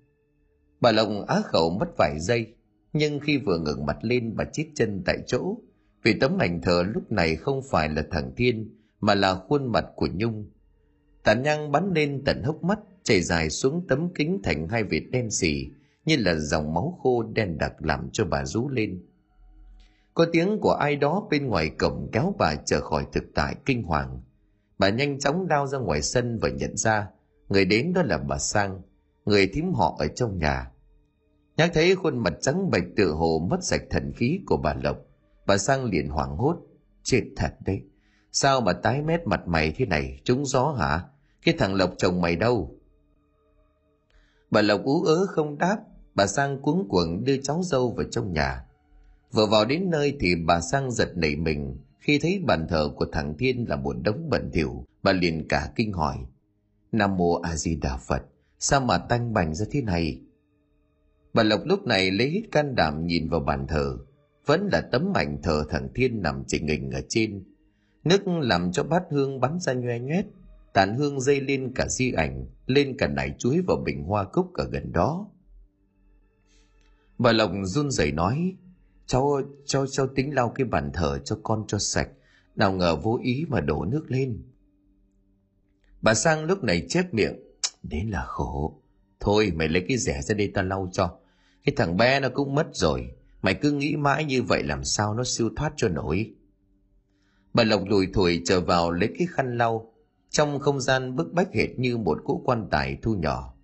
Bà lồng á khẩu mất vài giây, nhưng khi vừa ngẩng mặt lên bà chít chân tại chỗ, vì tấm ảnh thờ lúc này không phải là thằng Thiên, mà là khuôn mặt của Nhung. Tàn nhang bắn lên tận hốc mắt, chảy dài xuống tấm kính thành hai vệt đen xì, như là dòng máu khô đen đặc làm cho bà rú lên. Có tiếng của ai đó bên ngoài cổng kéo bà trở khỏi thực tại kinh hoàng. Bà nhanh chóng lao ra ngoài sân và nhận ra người đến đó là bà Sang, người thím họ ở trong nhà. Nhắc thấy khuôn mặt trắng bệch tựa hồ mất sạch thần khí của bà Lộc, bà Sang liền hoảng hốt. Chết thật đấy, sao mà tái mét mặt mày thế này, trúng gió hả? Cái thằng Lộc chồng mày đâu? Bà Lộc ú ớ không đáp, bà Sang cuống cuồng đưa cháu dâu vào trong nhà. Vừa vào đến nơi thì bà Sang giật nảy mình khi thấy bàn thờ của thằng Thiên là một đống bẩn thỉu, bà liền cả kinh hỏi. Nam mô A Di Đà Phật, sao mà tanh bành ra thế này bà lộc lúc này lấy hết can đảm nhìn vào bàn thờ vẫn là tấm ảnh thờ thằng thiên nằm chỉnh hình ở trên nước làm cho bát hương bắn ra nhoe nhoét, tàn hương dây lên cả di ảnh, lên cả nải chuối vào bình hoa cúc ở gần đó. Bà lộc run rẩy nói, cháu cháu cháu tính lau cái bàn thờ cho con cho sạch, nào ngờ vô ý mà đổ nước lên. Bà sang lúc này chép miệng, đến là khổ. Thôi, mày lấy cái rẻ ra đây ta lau cho. Cái thằng bé nó cũng mất rồi, mày cứ nghĩ mãi như vậy làm sao nó siêu thoát cho nổi bà lộc lùi thủi trở vào lấy cái khăn lau. Trong không gian bức bách hệt như một cỗ quan tài thu nhỏ.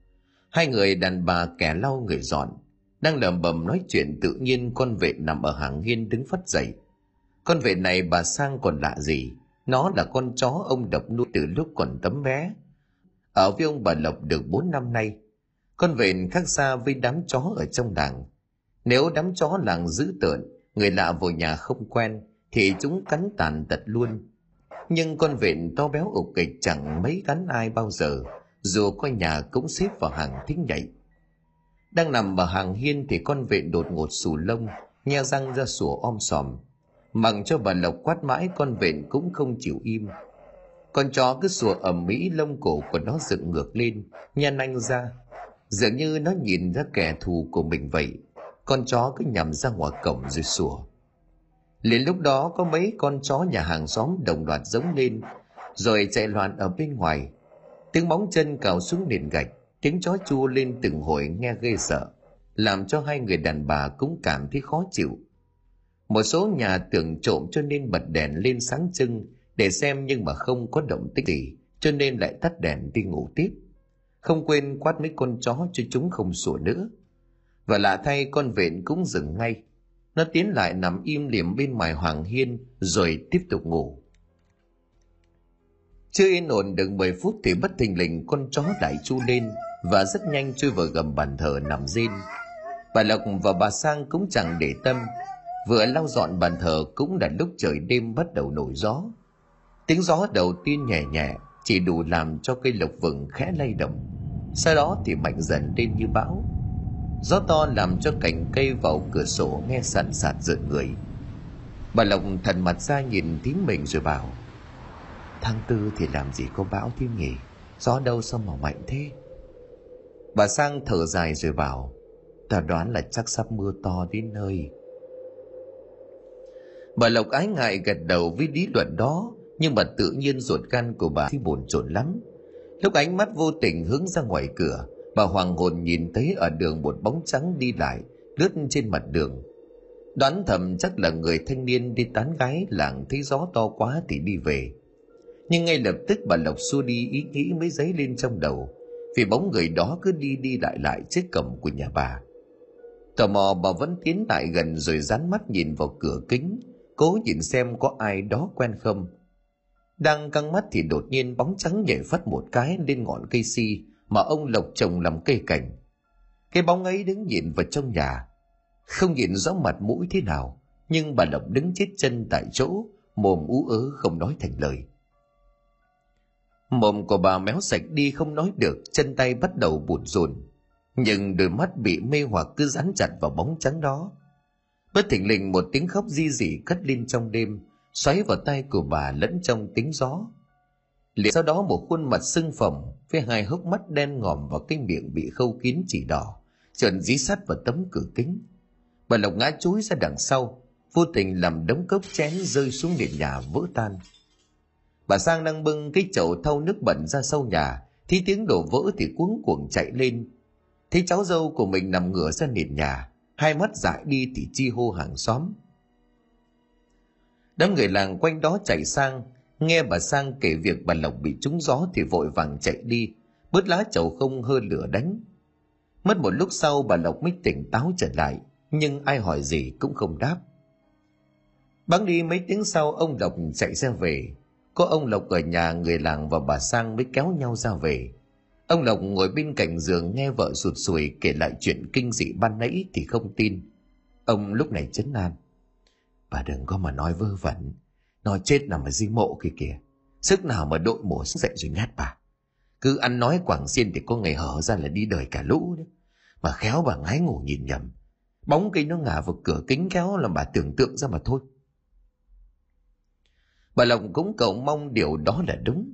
Hai người đàn bà kẻ lau người dọn, đang lẩm bẩm nói chuyện tự nhiên con vệ nằm ở hàng hiên đứng phất dậy. Con vệ này bà sang còn lạ gì? Nó là con chó ông độc nuôi từ lúc còn tấm bé. Ở với ông bà lộc được bốn năm nay, con vệ khác xa với đám chó ở trong làng. Nếu đám chó làng dữ tợn, người lạ vào nhà không quen thì chúng cắn tàn tật luôn. Nhưng con vện to béo ục kịch chẳng mấy cắn ai bao giờ, dù coi nhà cũng xếp vào hàng thích nhảy đang nằm ở hàng hiên thì con vện đột ngột xù lông, nhe răng ra sủa om sòm. Mặc cho bà lộc quát mãi con vện cũng không chịu im. Con chó cứ sủa ầm mỹ lông cổ của nó dựng ngược lên nhăn anh ra. Dường như nó nhìn ra kẻ thù của mình vậy. Con chó cứ nhằm ra ngoài cổng rồi sủa liền lúc đó có mấy con chó nhà hàng xóm đồng loạt giống lên, rồi chạy loạn ở bên ngoài. Tiếng bóng chân cào xuống nền gạch, tiếng chó chua lên từng hồi nghe ghê sợ, làm cho hai người đàn bà cũng cảm thấy khó chịu. Một số nhà tưởng trộm cho nên bật đèn lên sáng trưng để xem nhưng mà không có động tích gì, cho nên lại tắt đèn đi ngủ tiếp. Không quên quát mấy con chó cho chúng không sủa nữa. Và lạ thay con vện cũng dừng ngay nó tiến lại nằm im liềm bên ngoài hoàng hiên, rồi tiếp tục ngủ. Chưa yên ổn được 10 phút thì bất thình lình con chó lại chu lên và rất nhanh chui vào gầm bàn thờ nằm rên. Bà lộc và bà sang cũng chẳng để tâm. Vừa lau dọn bàn thờ cũng là lúc trời đêm bắt đầu nổi gió. Tiếng gió đầu tiên nhẹ nhẹ, chỉ đủ làm cho cây lộc vừng khẽ lay động. Sau đó thì mạnh dần lên như bão gió to làm cho cành cây vào cửa sổ nghe sàn sạt rợn người. Bà lộc thần mặt ra nhìn thím mình rồi bảo, tháng tư thì làm gì có bão thím nhỉ? Gió đâu sao mà mạnh thế? Bà sang thở dài rồi bảo, ta đoán là chắc sắp mưa to đến nơi. Bà lộc ái ngại gật đầu với lý luận đó, nhưng mà tự nhiên ruột gan của bà thì bồn chồn lắm. Lúc ánh mắt vô tình hướng ra ngoài cửa bà hoàng hồn nhìn thấy ở đường một bóng trắng đi lại, lướt trên mặt đường. Đoán thầm chắc là người thanh niên đi tán gái, làng thấy gió to quá thì đi về. Nhưng ngay lập tức bà lộc xua đi ý nghĩ mới dấy lên trong đầu, vì bóng người đó cứ đi đi lại lại trước cổng của nhà bà. Tò mò bà vẫn tiến lại gần rồi dán mắt nhìn vào cửa kính, cố nhìn xem có ai đó quen không. Đang căng mắt thì đột nhiên bóng trắng nhảy phát một cái lên ngọn cây si mà ông Lộc trồng làm cây cảnh. Cái bóng ấy đứng nhìn vào trong nhà, không nhìn rõ mặt mũi thế nào, nhưng bà Lộc đứng chết chân tại chỗ, mồm ú ớ không nói thành lời. Mồm của bà méo sạch đi không nói được, chân tay bắt đầu buồn rùn. Nhưng đôi mắt bị mê hoặc cứ dán chặt vào bóng trắng đó. Bất thình lình một tiếng khóc di dị cất lên trong đêm, xoáy vào tay của bà lẫn trong tiếng gió liền sau đó một khuôn mặt sưng phồng với hai hốc mắt đen ngòm và cái miệng bị khâu kín chỉ đỏ, trợn dí sắt vào tấm cửa kính. Bà lộc ngã chúi ra đằng sau, vô tình làm đống cốc chén rơi xuống nền nhà vỡ tan. Bà sang đang bưng cái chậu thau nước bẩn ra sau nhà, thấy tiếng đổ vỡ thì cuống cuồng chạy lên. Thấy cháu dâu của mình nằm ngửa ra nền nhà, hai mắt dại đi thì chi hô hàng xóm. Đám người làng quanh đó chạy sang nghe bà sang kể việc bà lộc bị trúng gió thì vội vàng chạy đi. Bớt lá chầu không hơ lửa đánh. Mất một lúc sau, bà lộc mới tỉnh táo trở lại. Nhưng ai hỏi gì cũng không đáp. Bắn đi mấy tiếng sau, ông lộc chạy xe về. Có ông lộc ở nhà, người làng và bà sang mới kéo nhau ra về. Ông lộc ngồi bên cạnh giường nghe vợ sụt sùi kể lại chuyện kinh dị ban nãy thì không tin. Ông lúc này chấn an. Bà đừng có mà nói vơ vẩn nó chết nằm ở dưới mộ kia kìa. Sức nào mà đội mổ sức dậy rồi nhát bà. Cứ ăn nói quảng xiên thì có ngày hở ra là đi đời cả lũ đấy. Mà khéo bà ngái ngủ nhìn nhầm. Bóng cây nó ngả vào cửa kính kéo làm bà tưởng tượng ra mà thôi. Bà lòng cũng cầu mong điều đó là đúng.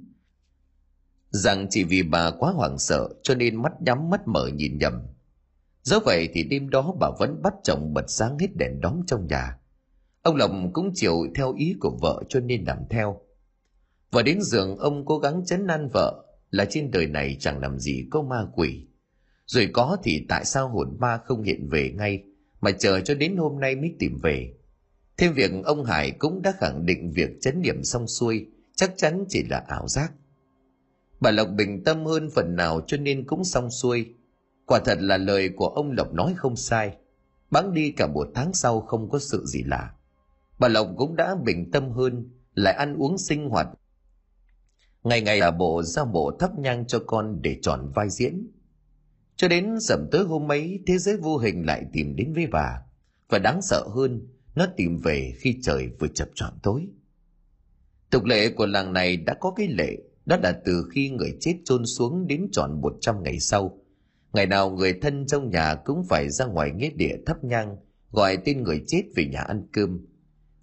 Rằng chỉ vì bà quá hoảng sợ cho nên mắt nhắm mắt mở nhìn nhầm. Do vậy thì đêm đó bà vẫn bắt chồng bật sáng hết đèn đóm trong nhà. Ông Lộc cũng chịu theo ý của vợ cho nên làm theo. Và đến giường, ông cố gắng chấn an vợ là trên đời này chẳng làm gì có ma quỷ. Rồi có thì tại sao hồn ma không hiện về ngay, mà chờ cho đến hôm nay mới tìm về. Thêm việc ông Hải cũng đã khẳng định việc chấn điểm xong xuôi, chắc chắn chỉ là ảo giác. Bà Lộc bình tâm hơn phần nào cho nên cũng xong xuôi. quả thật là lời của ông lộc nói không sai bắn đi cả một tháng sau không có sự gì lạ bà lộc cũng đã bình tâm hơn, lại ăn uống sinh hoạt. Ngày ngày là bộ ra bộ thắp nhang cho con để tròn vai diễn. Cho đến sầm tới hôm ấy, thế giới vô hình lại tìm đến với bà. Và đáng sợ hơn, nó tìm về khi trời vừa chập choạng tối. Tục lệ của làng này đã có cái lệ, đó là từ khi người chết chôn xuống đến tròn 100 ngày sau. Ngày nào người thân trong nhà cũng phải ra ngoài nghĩa địa thắp nhang, gọi tên người chết về nhà ăn cơm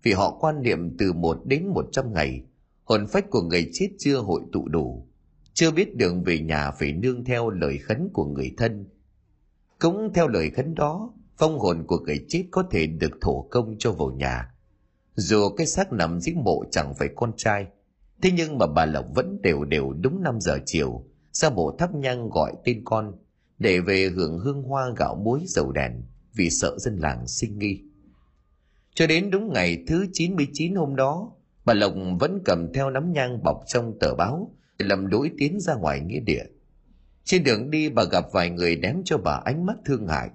vì họ quan niệm từ một đến một trăm ngày. Hồn phách của người chết chưa hội tụ đủ, chưa biết đường về nhà phải nương theo lời khấn của người thân. Cũng theo lời khấn đó phong hồn của người chết có thể được thổ công cho vào nhà. Dù cái xác nằm dưới mộ chẳng phải con trai, thế nhưng mà bà lộc vẫn đều đều đúng 5 giờ chiều, ra bộ thắp nhang gọi tên con, để về hưởng hương hoa gạo muối dầu đèn vì sợ dân làng sinh nghi cho đến đúng ngày thứ 99 hôm đó, bà lộc vẫn cầm theo nắm nhang bọc trong tờ báo lầm đuổi tiến ra ngoài nghĩa địa. Trên đường đi, bà gặp vài người ném cho bà ánh mắt thương hại.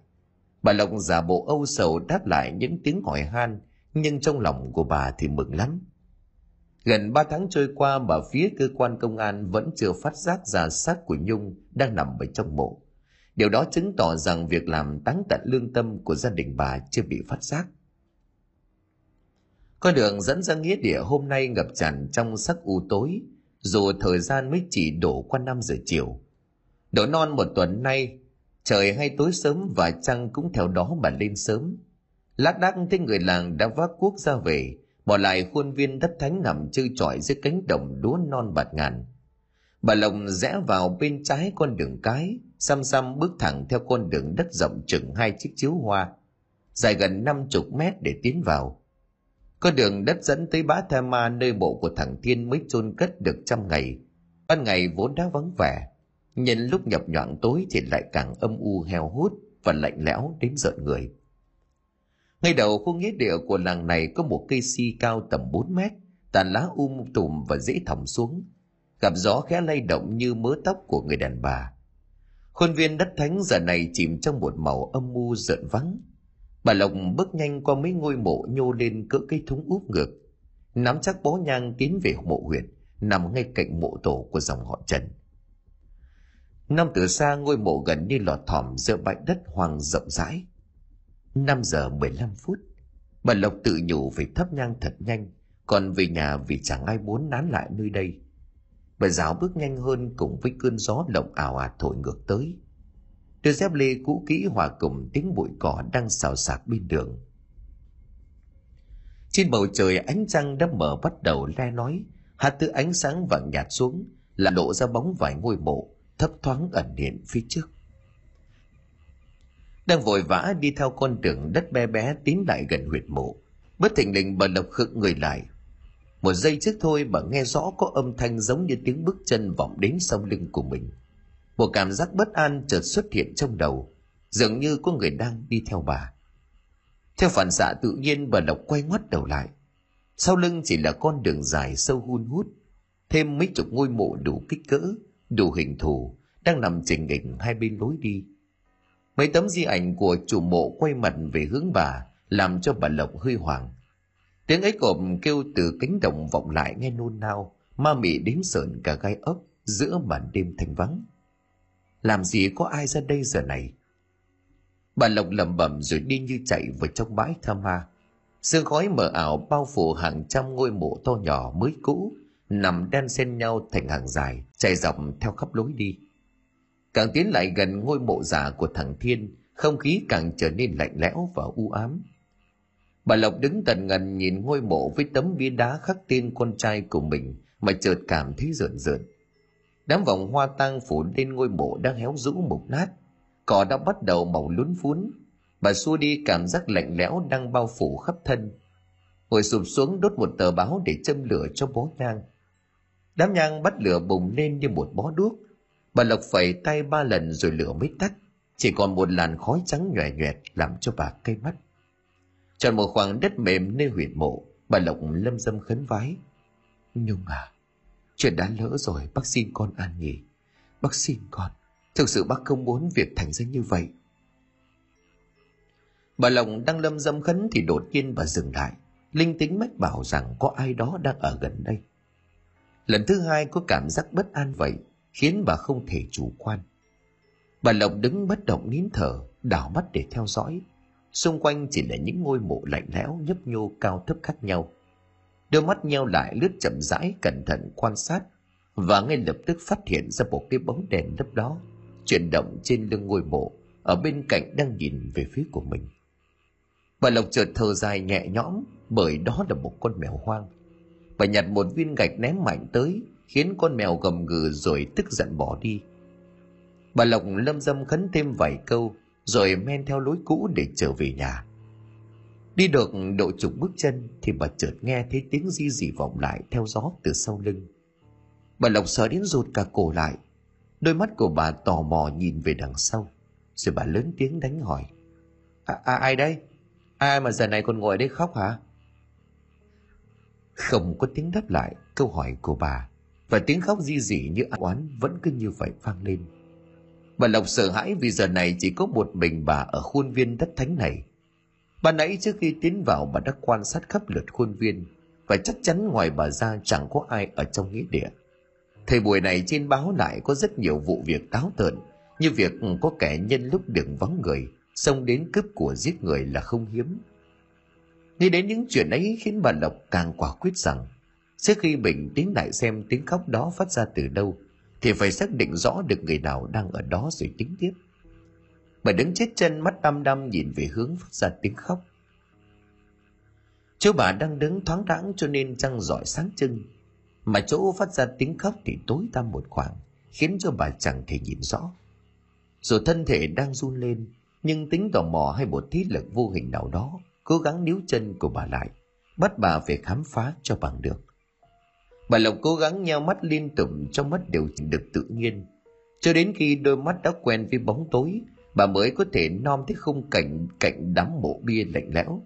Bà lộc giả bộ âu sầu đáp lại những tiếng hỏi han, nhưng trong lòng của bà thì mừng lắm. Gần ba tháng trôi qua mà phía cơ quan công an vẫn chưa phát giác ra xác của nhung đang nằm ở trong mộ. Điều đó chứng tỏ rằng việc làm táng tận lương tâm của gia đình bà chưa bị phát giác con đường dẫn ra nghĩa địa hôm nay ngập tràn trong sắc u tối dù thời gian mới chỉ đổ qua 5 giờ chiều. Đổ non một tuần nay, trời hay tối sớm và trăng cũng theo đó mà lên sớm. Lát đác thấy người làng đã vác cuốc ra về, bỏ lại khuôn viên đất thánh nằm chơi trọi dưới cánh đồng đúa non bạt ngàn. Bà Lồng rẽ vào bên trái con đường cái, xăm xăm bước thẳng theo con đường đất rộng chừng hai chiếc chiếu hoa, dài gần năm chục mét để tiến vào. Có đường đất dẫn tới bã Tha Ma nơi bộ của thằng Thiên mới chôn cất được trăm ngày. Ban ngày vốn đã vắng vẻ, nhân lúc nhập nhoạng tối thì lại càng âm u heo hút và lạnh lẽo đến giận người. Ngay đầu khu nghĩa địa của làng này có một cây si cao tầm 4 mét, tàn lá um tùm và dễ thòng xuống. Gặp gió khẽ lay động như mớ tóc của người đàn bà. Khuôn viên đất thánh giờ này chìm trong một màu âm u rợn vắng, Bà Lộc bước nhanh qua mấy ngôi mộ nhô lên cỡ cây thúng úp ngược. Nắm chắc bó nhang tiến về mộ huyện, nằm ngay cạnh mộ tổ của dòng họ Trần. Năm từ xa ngôi mộ gần như lọt thỏm giữa bãi đất hoang rộng rãi. 5 giờ 15 phút, bà Lộc tự nhủ phải thắp nhang thật nhanh, còn về nhà vì chẳng ai muốn nán lại nơi đây. Bà giáo bước nhanh hơn cùng với cơn gió lộng ảo ạt thổi ngược tới đôi dép lê, cũ kỹ, hòa cùng, tiếng bụi cỏ đang xào xạc bên đường. Trên bầu trời, ánh trăng đã mở bắt đầu le nói hạt thứ ánh sáng vàng nhạt xuống, là lộ ra bóng vài ngôi mộ, thấp thoáng ẩn hiện phía trước. Đang vội vã đi theo con đường đất bé bé tiến lại gần huyệt mộ, bất thình lình bà lộc khựng người lại. Một giây trước thôi bà nghe rõ có âm thanh giống như tiếng bước chân vọng đến sau lưng của mình một cảm giác bất an chợt xuất hiện trong đầu, dường như có người đang đi theo bà. Theo phản xạ tự nhiên, bà lộc quay ngoắt đầu lại. Sau lưng chỉ là con đường dài sâu hun hút, thêm mấy chục ngôi mộ đủ kích cỡ, đủ hình thù, đang nằm chỉnh nghịch hai bên lối đi. Mấy tấm di ảnh của chủ mộ quay mặt về hướng bà, làm cho bà lộc hơi hoảng. Tiếng ấy cộp kêu từ cánh đồng vọng lại nghe nôn nao, ma mị đến sợn cả gai ốc giữa màn đêm thanh vắng làm gì có ai ra đây giờ này? Bà lộc lẩm bẩm rồi đi như chạy vào trong bãi tha ma. Sương khói mờ ảo bao phủ hàng trăm ngôi mộ to nhỏ mới cũ, nằm đan xen nhau thành hàng dài, chạy dọc theo khắp lối đi. Càng tiến lại gần ngôi mộ giả của thằng thiên, không khí càng trở nên lạnh lẽo và u ám. Bà lộc đứng tần ngần nhìn ngôi mộ với tấm bia đá khắc tên con trai của mình mà chợt cảm thấy rợn rợn đám vòng hoa tang phủ lên ngôi mộ đang héo rũ mục nát. Cỏ đã bắt đầu màu lún phún. Bà xua đi cảm giác lạnh lẽo đang bao phủ khắp thân. Ngồi sụp xuống đốt một tờ báo để châm lửa cho bó nhang. Đám nhang bắt lửa bùng lên như một bó đuốc. Bà lộc phẩy tay ba lần rồi lửa mới tắt. Chỉ còn một làn khói trắng nhòe nhoẹt làm cho bà cay mắt. Chọn một khoảng đất mềm nơi huyệt mộ, bà lộc lâm dâm khấn vái. Nhung à Chuyện đã lỡ rồi, bác xin con an nghỉ. Bác xin con, Thực sự bác không muốn việc thành ra như vậy. Bà Lòng đang lâm dâm khấn thì đột nhiên bà dừng lại. Linh tính mách bảo rằng có ai đó đang ở gần đây. Lần thứ hai có cảm giác bất an vậy, khiến bà không thể chủ quan. Bà Lộc đứng bất động nín thở, đảo mắt để theo dõi. Xung quanh chỉ là những ngôi mộ lạnh lẽo nhấp nhô cao thấp khác nhau. Đôi mắt nheo lại, lướt chậm rãi, cẩn thận quan sát và ngay lập tức phát hiện ra một cái bóng đèn lấp đó, chuyển động trên lưng ngôi mộ, ở bên cạnh đang nhìn về phía của mình. Bà Lộc chợt thở dài nhẹ nhõm, bởi đó là một con mèo hoang. Bà nhặt một viên gạch ném mạnh tới, khiến con mèo gầm gừ rồi tức giận bỏ đi. Bà Lộc lâm dâm khấn thêm vài câu, rồi men theo lối cũ để trở về nhà. Đi được độ chục bước chân thì bà chợt nghe thấy tiếng di dị vọng lại theo gió từ sau lưng. Bà Lộc sợ đến rụt cả cổ lại. Đôi mắt của bà tò mò nhìn về đằng sau. Rồi bà lớn tiếng đánh hỏi. À, à, ai đây? Ai mà giờ này còn ngồi đây khóc hả? Không có tiếng đáp lại câu hỏi của bà. Và tiếng khóc di dị như ăn oán vẫn cứ như vậy vang lên. Bà Lộc sợ hãi vì giờ này chỉ có một mình bà ở khuôn viên đất thánh này. Bà nãy trước khi tiến vào bà đã quan sát khắp lượt khuôn viên và chắc chắn ngoài bà ra chẳng có ai ở trong nghĩa địa. Thời buổi này trên báo lại có rất nhiều vụ việc táo tợn, như việc có kẻ nhân lúc đường vắng người, xông đến cướp của giết người là không hiếm. Nghĩ đến những chuyện ấy khiến bà Lộc càng quả quyết rằng, trước khi mình tiến lại xem tiếng khóc đó phát ra từ đâu, thì phải xác định rõ được người nào đang ở đó rồi tính tiếp. Bà đứng chết chân mắt đăm đăm nhìn về hướng phát ra tiếng khóc. Chú bà đang đứng thoáng đãng cho nên trăng giỏi sáng trưng. Mà chỗ phát ra tiếng khóc thì tối tăm một khoảng, khiến cho bà chẳng thể nhìn rõ. Rồi thân thể đang run lên, nhưng tính tò mò hay một thiết lực vô hình nào đó cố gắng níu chân của bà lại, bắt bà về khám phá cho bằng được. Bà Lộc cố gắng nheo mắt liên tục trong mắt đều được tự nhiên. Cho đến khi đôi mắt đã quen với bóng tối, bà mới có thể nom thấy khung cảnh cạnh đám mộ bia lạnh lẽo.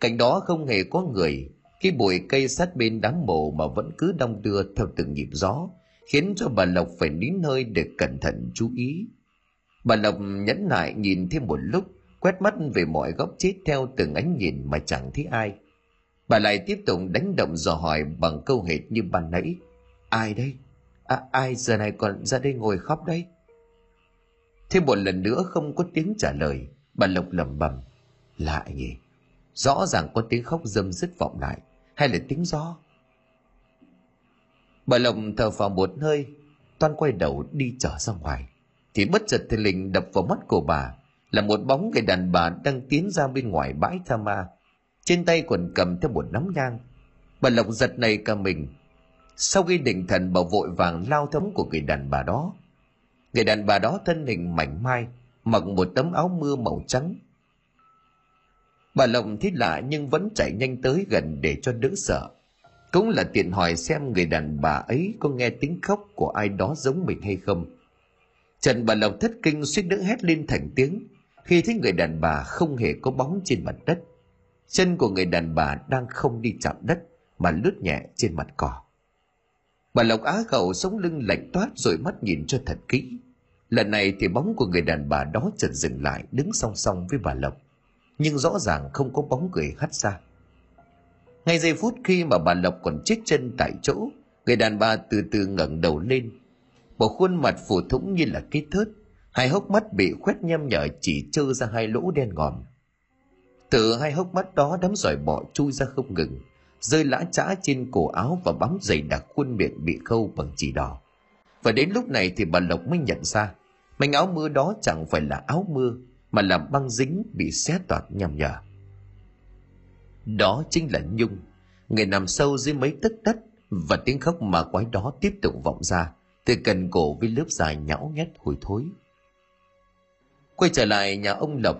Cảnh đó không hề có người, khi bụi cây sát bên đám mộ mà vẫn cứ đong đưa theo từng nhịp gió, khiến cho bà Lộc phải nín hơi để cẩn thận chú ý. Bà Lộc nhẫn nại nhìn thêm một lúc, quét mắt về mọi góc chết theo từng ánh nhìn mà chẳng thấy ai. Bà lại tiếp tục đánh động dò hỏi bằng câu hệt như ban nãy. Ai đây? À, ai giờ này còn ra đây ngồi khóc đấy Thêm một lần nữa không có tiếng trả lời, bà Lộc lẩm bẩm. Lạ nhỉ? Rõ ràng có tiếng khóc dâm dứt vọng lại, hay là tiếng gió? Bà Lộc thở vào một hơi, toan quay đầu đi trở ra ngoài. Thì bất chợt thì lình đập vào mắt của bà là một bóng người đàn bà đang tiến ra bên ngoài bãi tha ma trên tay còn cầm theo một nắm nhang bà lộc giật này cả mình sau khi định thần bà vội vàng lao thấm của người đàn bà đó người đàn bà đó thân hình mảnh mai, mặc một tấm áo mưa màu trắng. Bà lộc thấy lạ nhưng vẫn chạy nhanh tới gần để cho đỡ sợ. Cũng là tiện hỏi xem người đàn bà ấy có nghe tiếng khóc của ai đó giống mình hay không. Trần bà lộc thất kinh suýt nữa hét lên thành tiếng, khi thấy người đàn bà không hề có bóng trên mặt đất. Chân của người đàn bà đang không đi chạm đất, mà lướt nhẹ trên mặt cỏ bà lộc á khẩu sống lưng lạnh toát rồi mắt nhìn cho thật kỹ. Lần này thì bóng của người đàn bà đó chợt dừng lại, đứng song song với bà lộc. Nhưng rõ ràng không có bóng người hắt ra. Ngay giây phút khi mà bà lộc còn chết chân tại chỗ, người đàn bà từ từ ngẩng đầu lên. Bộ khuôn mặt phủ thủng như là cái thớt, hai hốc mắt bị khoét nhem nhở chỉ trơ ra hai lỗ đen ngòm. Từ hai hốc mắt đó đám giỏi bọ chui ra không ngừng rơi lã chã trên cổ áo và bám dày đặc khuôn miệng bị khâu bằng chỉ đỏ. Và đến lúc này thì bà lộc mới nhận ra, mảnh áo mưa đó chẳng phải là áo mưa, mà là băng dính bị xé toạc nhằm nhở. Đó chính là nhung. Người nằm sâu dưới mấy tấc đất và tiếng khóc mà quái đó tiếp tục vọng ra từ cần cổ với lớp dài nhão nhét hôi thối. Quay trở lại nhà ông lộc,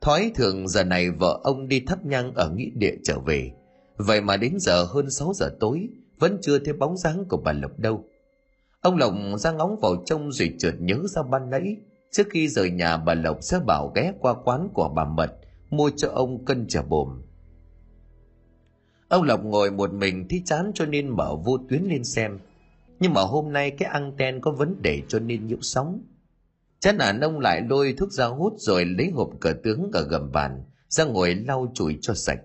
thói thường giờ này vợ ông đi thắp nhang ở nghĩa địa trở về vậy mà đến giờ hơn 6 giờ tối, vẫn chưa thấy bóng dáng của bà lộc đâu. Ông lộc ra ngóng vào trong rồi chợt nhớ ra ban nãy, trước khi rời nhà bà lộc sẽ bảo ghé qua quán của bà mật, mua cho ông cân chả bồm. Ông lộc ngồi một mình thì chán cho nên mở vô tuyến lên xem. Nhưng mà hôm nay cái anten có vấn đề cho nên nhiễu sóng. Chán nản, ông lại lôi thuốc ra hút rồi lấy hộp cờ tướng ở gầm bàn, ra ngồi lau chùi cho sạch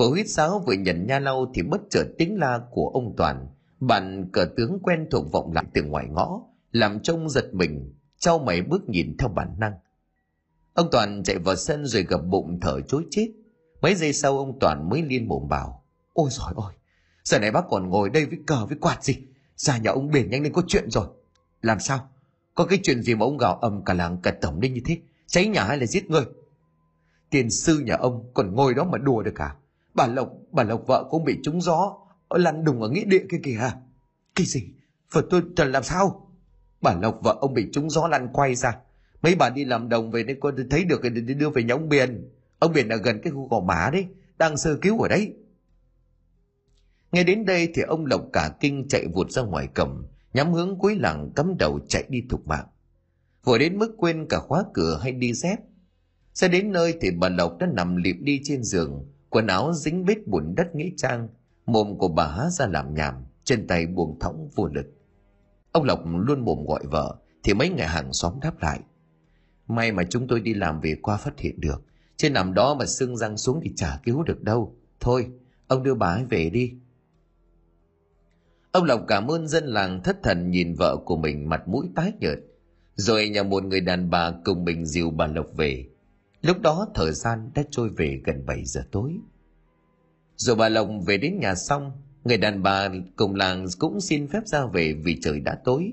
vừa huýt sáo vừa nhận nha lau thì bất chợt tiếng la của ông toàn. Bạn cờ tướng quen thuộc vọng lại từ ngoài ngõ, làm trông giật mình, trao mày bước nhìn theo bản năng. Ông toàn chạy vào sân rồi gập bụng thở chối chết. Mấy giây sau ông toàn mới liên mồm bảo, ôi giỏi ôi giờ này bác còn ngồi đây với cờ với quạt gì? Ra nhà ông biển nhanh lên có chuyện rồi. Làm sao? Có cái chuyện gì mà ông gào ầm cả làng cả tổng lên như thế? Cháy nhà hay là giết người? Tiền sư nhà ông còn ngồi đó mà đùa được cả bà lộc bà lộc vợ cũng bị trúng gió. Lăn đùng ở nghĩa địa kia kìa. Cái gì? Phật tôi trần làm sao? Bà lộc vợ ông bị trúng gió lăn quay ra. Mấy bà đi làm đồng về nên con thấy được thì đưa về nhà ông biển ông biển là gần cái khu gò má đấy, đang sơ cứu ở đấy. Nghe đến đây thì ông lộc cả kinh chạy vụt ra ngoài cổng, nhắm hướng cuối làng cắm đầu chạy đi thục mạng. Vội đến mức quên cả khóa cửa hay đi dép. Sẽ đến nơi thì bà lộc đã nằm lịm đi trên giường quần áo dính bít bùn đất nghĩa trang, mồm của bà há ra làm nhảm chân tay buông thõng vô lực. Ông lộc luôn mồm gọi vợ, thì mấy ngày hàng xóm đáp lại. May mà chúng tôi đi làm về qua phát hiện được trên nằm đó mà xương răng xuống thì chả cứu được đâu. Thôi, ông đưa bà ấy về đi. Ông lộc cảm ơn dân làng thất thần nhìn vợ của mình mặt mũi tái nhợt, rồi nhờ một người đàn bà cùng mình dìu bà lộc về lúc đó thời gian đã trôi về gần 7 giờ tối. Rồi bà lộc về đến nhà xong, người đàn bà cùng làng cũng xin phép ra về vì trời đã tối.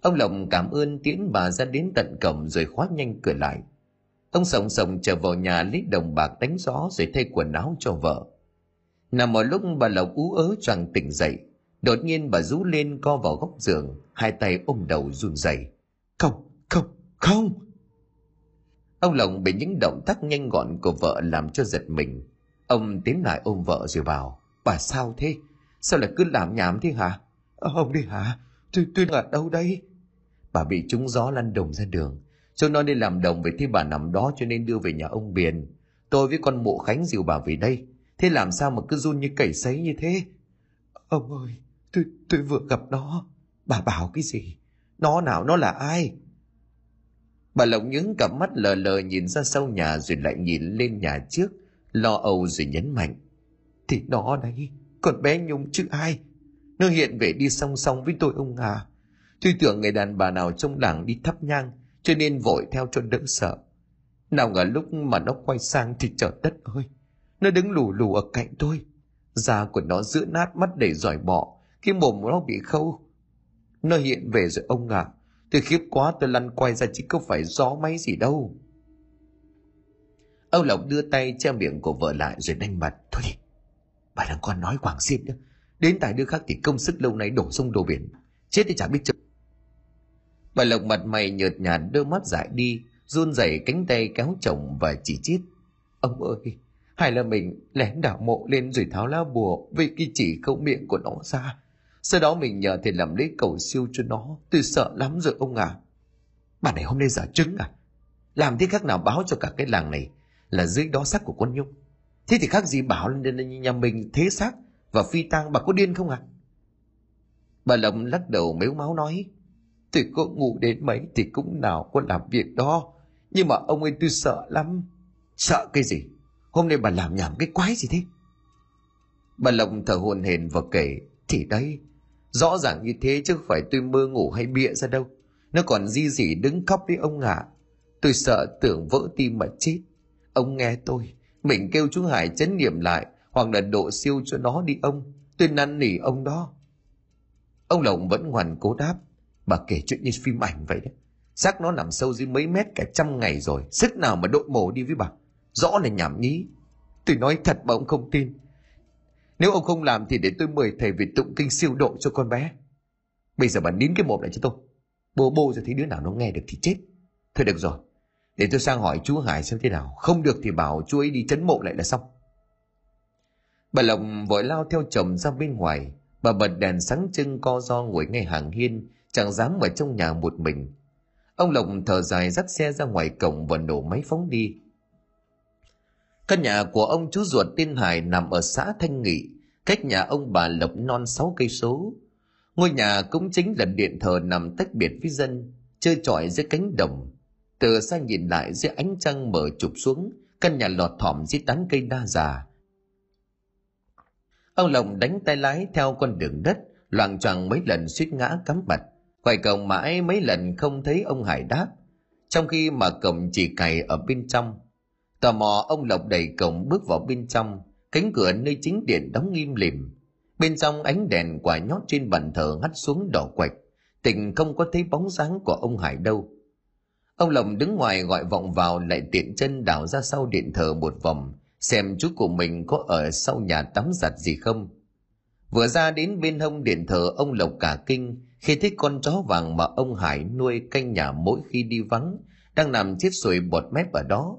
Ông lộc cảm ơn tiễn bà ra đến tận cổng rồi khóa nhanh cửa lại. Ông sòng sòng trở vào nhà lấy đồng bạc đánh gió rồi thay quần áo cho vợ. Nằm một lúc, bà lộc ú ớ choàng tỉnh dậy. Đột nhiên bà rú lên co vào góc giường, hai tay ôm đầu run rẩy. Không không không! Ông Lộng bị những động tác nhanh gọn của vợ làm cho giật mình ông tiến lại ôm vợ rồi bảo bà sao thế sao lại cứ làm nhảm thế hả ờ, ông đi hả tôi tôi ở đâu đây bà bị trúng gió lăn đồng ra đường cho nó đi làm đồng về thì bà nằm đó cho nên đưa về nhà ông Biển. Tôi với con mộ Khánh dìu bà về đây. Thế làm sao mà cứ run như cầy sấy như thế? Ông ơi, tôi, tôi vừa gặp nó. Bà bảo cái gì? Nó nào, nó là ai? Bà Lộc những cặp mắt lờ lờ nhìn ra sau nhà rồi lại nhìn lên nhà trước, lo âu rồi nhấn mạnh. Thì nó đấy, còn bé Nhung chứ ai? Nó hiện về đi song song với tôi ông à. Tôi tưởng người đàn bà nào trong làng đi thắp nhang, cho nên vội theo cho đỡ sợ. Nào ngờ lúc mà nó quay sang thì trời đất ơi, nó đứng lù lù ở cạnh tôi. Da của nó giữa nát mắt đầy giỏi bọ, cái mồm nó bị khâu. Nó hiện về rồi ông ạ, à tôi khiếp quá tôi lăn quay ra chứ không phải gió máy gì đâu. Âu Lộc đưa tay che miệng của vợ lại rồi đánh mặt. Thôi đi, bà đang còn nói quảng xịp nữa. Đến tại đứa khác thì công sức lâu nay đổ sông đổ biển. Chết thì chả biết chứ. Bà Lộc mặt mày nhợt nhạt đôi mắt dại đi, run rẩy cánh tay kéo chồng và chỉ chít. Ông ơi, hay là mình lén đảo mộ lên rồi tháo lá bùa vì cái chỉ câu miệng của nó ra. Sau đó mình nhờ thầy làm lấy cầu siêu cho nó. Tôi sợ lắm rồi ông à. Bà này hôm nay giả trứng à? Làm thế khác nào báo cho cả cái làng này là dưới đó xác của con Nhung. Thế thì khác gì bảo lên nhà mình thế xác và phi tang bà có điên không à? Bà Lộc lắc đầu mếu máu nói Tôi có ngủ đến mấy thì cũng nào có làm việc đó. Nhưng mà ông ấy tôi sợ lắm. Sợ cái gì? Hôm nay bà làm nhảm cái quái gì thế? Bà Lộc thở hồn hển và kể. Thì đấy, rõ ràng như thế chứ không phải tôi mơ ngủ hay bịa ra đâu. Nó còn di dị đứng khóc với ông ạ. À. Tôi sợ tưởng vỡ tim mà chết. Ông nghe tôi, mình kêu chú Hải chấn niệm lại hoặc là độ siêu cho nó đi ông. Tôi năn nỉ ông đó. Ông Lộng vẫn hoàn cố đáp. Bà kể chuyện như phim ảnh vậy đấy. Xác nó nằm sâu dưới mấy mét cả trăm ngày rồi. Sức nào mà đội mổ đi với bà. Rõ là nhảm nhí. Tôi nói thật mà ông không tin. Nếu ông không làm thì để tôi mời thầy về tụng kinh siêu độ cho con bé. Bây giờ bà nín cái mồm lại cho tôi. Bố bô rồi thấy đứa nào nó nghe được thì chết. Thôi được rồi. Để tôi sang hỏi chú Hải xem thế nào. Không được thì bảo chú ấy đi chấn mộ lại là xong. Bà Lộc vội lao theo chồng ra bên ngoài. Bà bật đèn sáng trưng co do ngồi ngay hàng hiên chẳng dám ở trong nhà một mình. Ông Lộc thở dài dắt xe ra ngoài cổng và nổ máy phóng đi. Căn nhà của ông chú ruột tên Hải nằm ở xã Thanh Nghị, cách nhà ông bà Lộc non sáu cây số. Ngôi nhà cũng chính là điện thờ nằm tách biệt với dân. chơi trọi dưới cánh đồng từ xa nhìn lại dưới ánh trăng mở chụp xuống, căn nhà lọt thỏm dưới tán cây đa già ông lộc đánh tay lái theo con đường đất, loạng choạng mấy lần suýt ngã cắm mặt quay cổng mãi mấy lần không thấy ông hải đáp trong khi mà cổng chỉ cày ở bên trong, tò mò ông lộc đẩy cổng bước vào bên trong cánh cửa nơi chính điện đóng im lìm. Bên trong ánh đèn quả nhót trên bàn thờ hắt xuống đỏ quạch. Tình không có thấy bóng dáng của ông hải đâu. Ông lộc đứng ngoài gọi vọng vào lại tiện chân đảo ra sau điện thờ một vòng, xem chú của mình có ở sau nhà tắm giặt gì không. Vừa ra đến bên hông điện thờ, ông lộc cả kinh, khi thấy con chó vàng mà ông hải nuôi canh nhà mỗi khi đi vắng, đang nằm chết sùi bọt mép ở đó.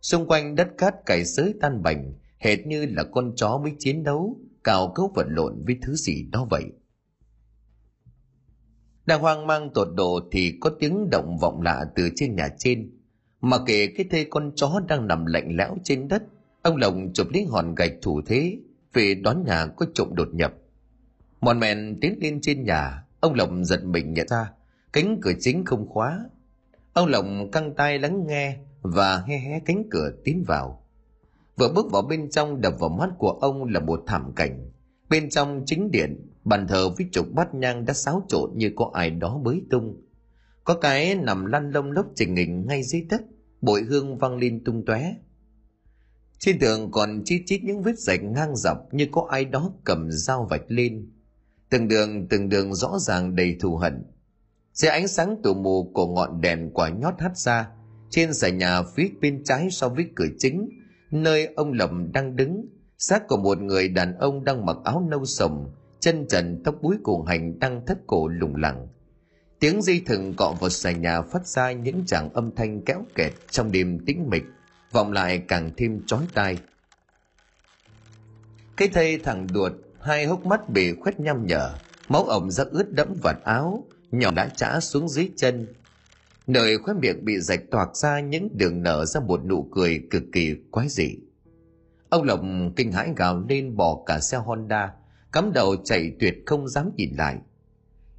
Xung quanh đất cát cày xới tan bành hệt như là con chó mới chiến đấu cào cấu vật lộn với thứ gì đó vậy. Đang hoang mang tột độ thì có tiếng động vọng lạ từ trên nhà trên. Mà kể cái thê con chó đang nằm lạnh lẽo trên đất, ông lồng chụp lấy hòn gạch thủ thế, về đón nhà có trộm đột nhập. Mòn mèn tiến lên trên nhà, ông lồng giật mình nhận ra, cánh cửa chính không khóa. Ông lồng căng tay lắng nghe và hé hé cánh cửa tiến vào vừa bước vào bên trong đập vào mắt của ông là một thảm cảnh. Bên trong chính điện, bàn thờ với trục bát nhang đã xáo trộn như có ai đó bới tung. Có cái nằm lăn lông lốc trình hình ngay dưới đất, bội hương văng lên tung tóe. Trên tường còn chi chít những vết rạch ngang dọc như có ai đó cầm dao vạch lên. Từng đường từng đường rõ ràng đầy thù hận. Dưới ánh sáng tù mù của ngọn đèn quả nhót hắt ra, trên sải nhà phía bên trái so với cửa chính nơi ông lầm đang đứng, xác của một người đàn ông đang mặc áo nâu sồng chân trần tóc búi cùng hành đang thất cổ lủng lẳng. Tiếng dây thừng cọ vào xà nhà phát ra những tràng âm thanh kéo kẹt trong đêm tĩnh mịch, vọng lại càng thêm chói tai. Cái thây thằng đuột, hai hốc mắt bị khuét nhăm nhở, máu ổng ra ướt đẫm vạt áo, nhỏ đã chã xuống dưới chân nơi khóe miệng bị rạch toạc ra những đường nở ra một nụ cười cực kỳ quái dị. Ông lộc kinh hãi gào lên bỏ cả xe honda, cắm đầu chạy tuyệt không dám nhìn lại.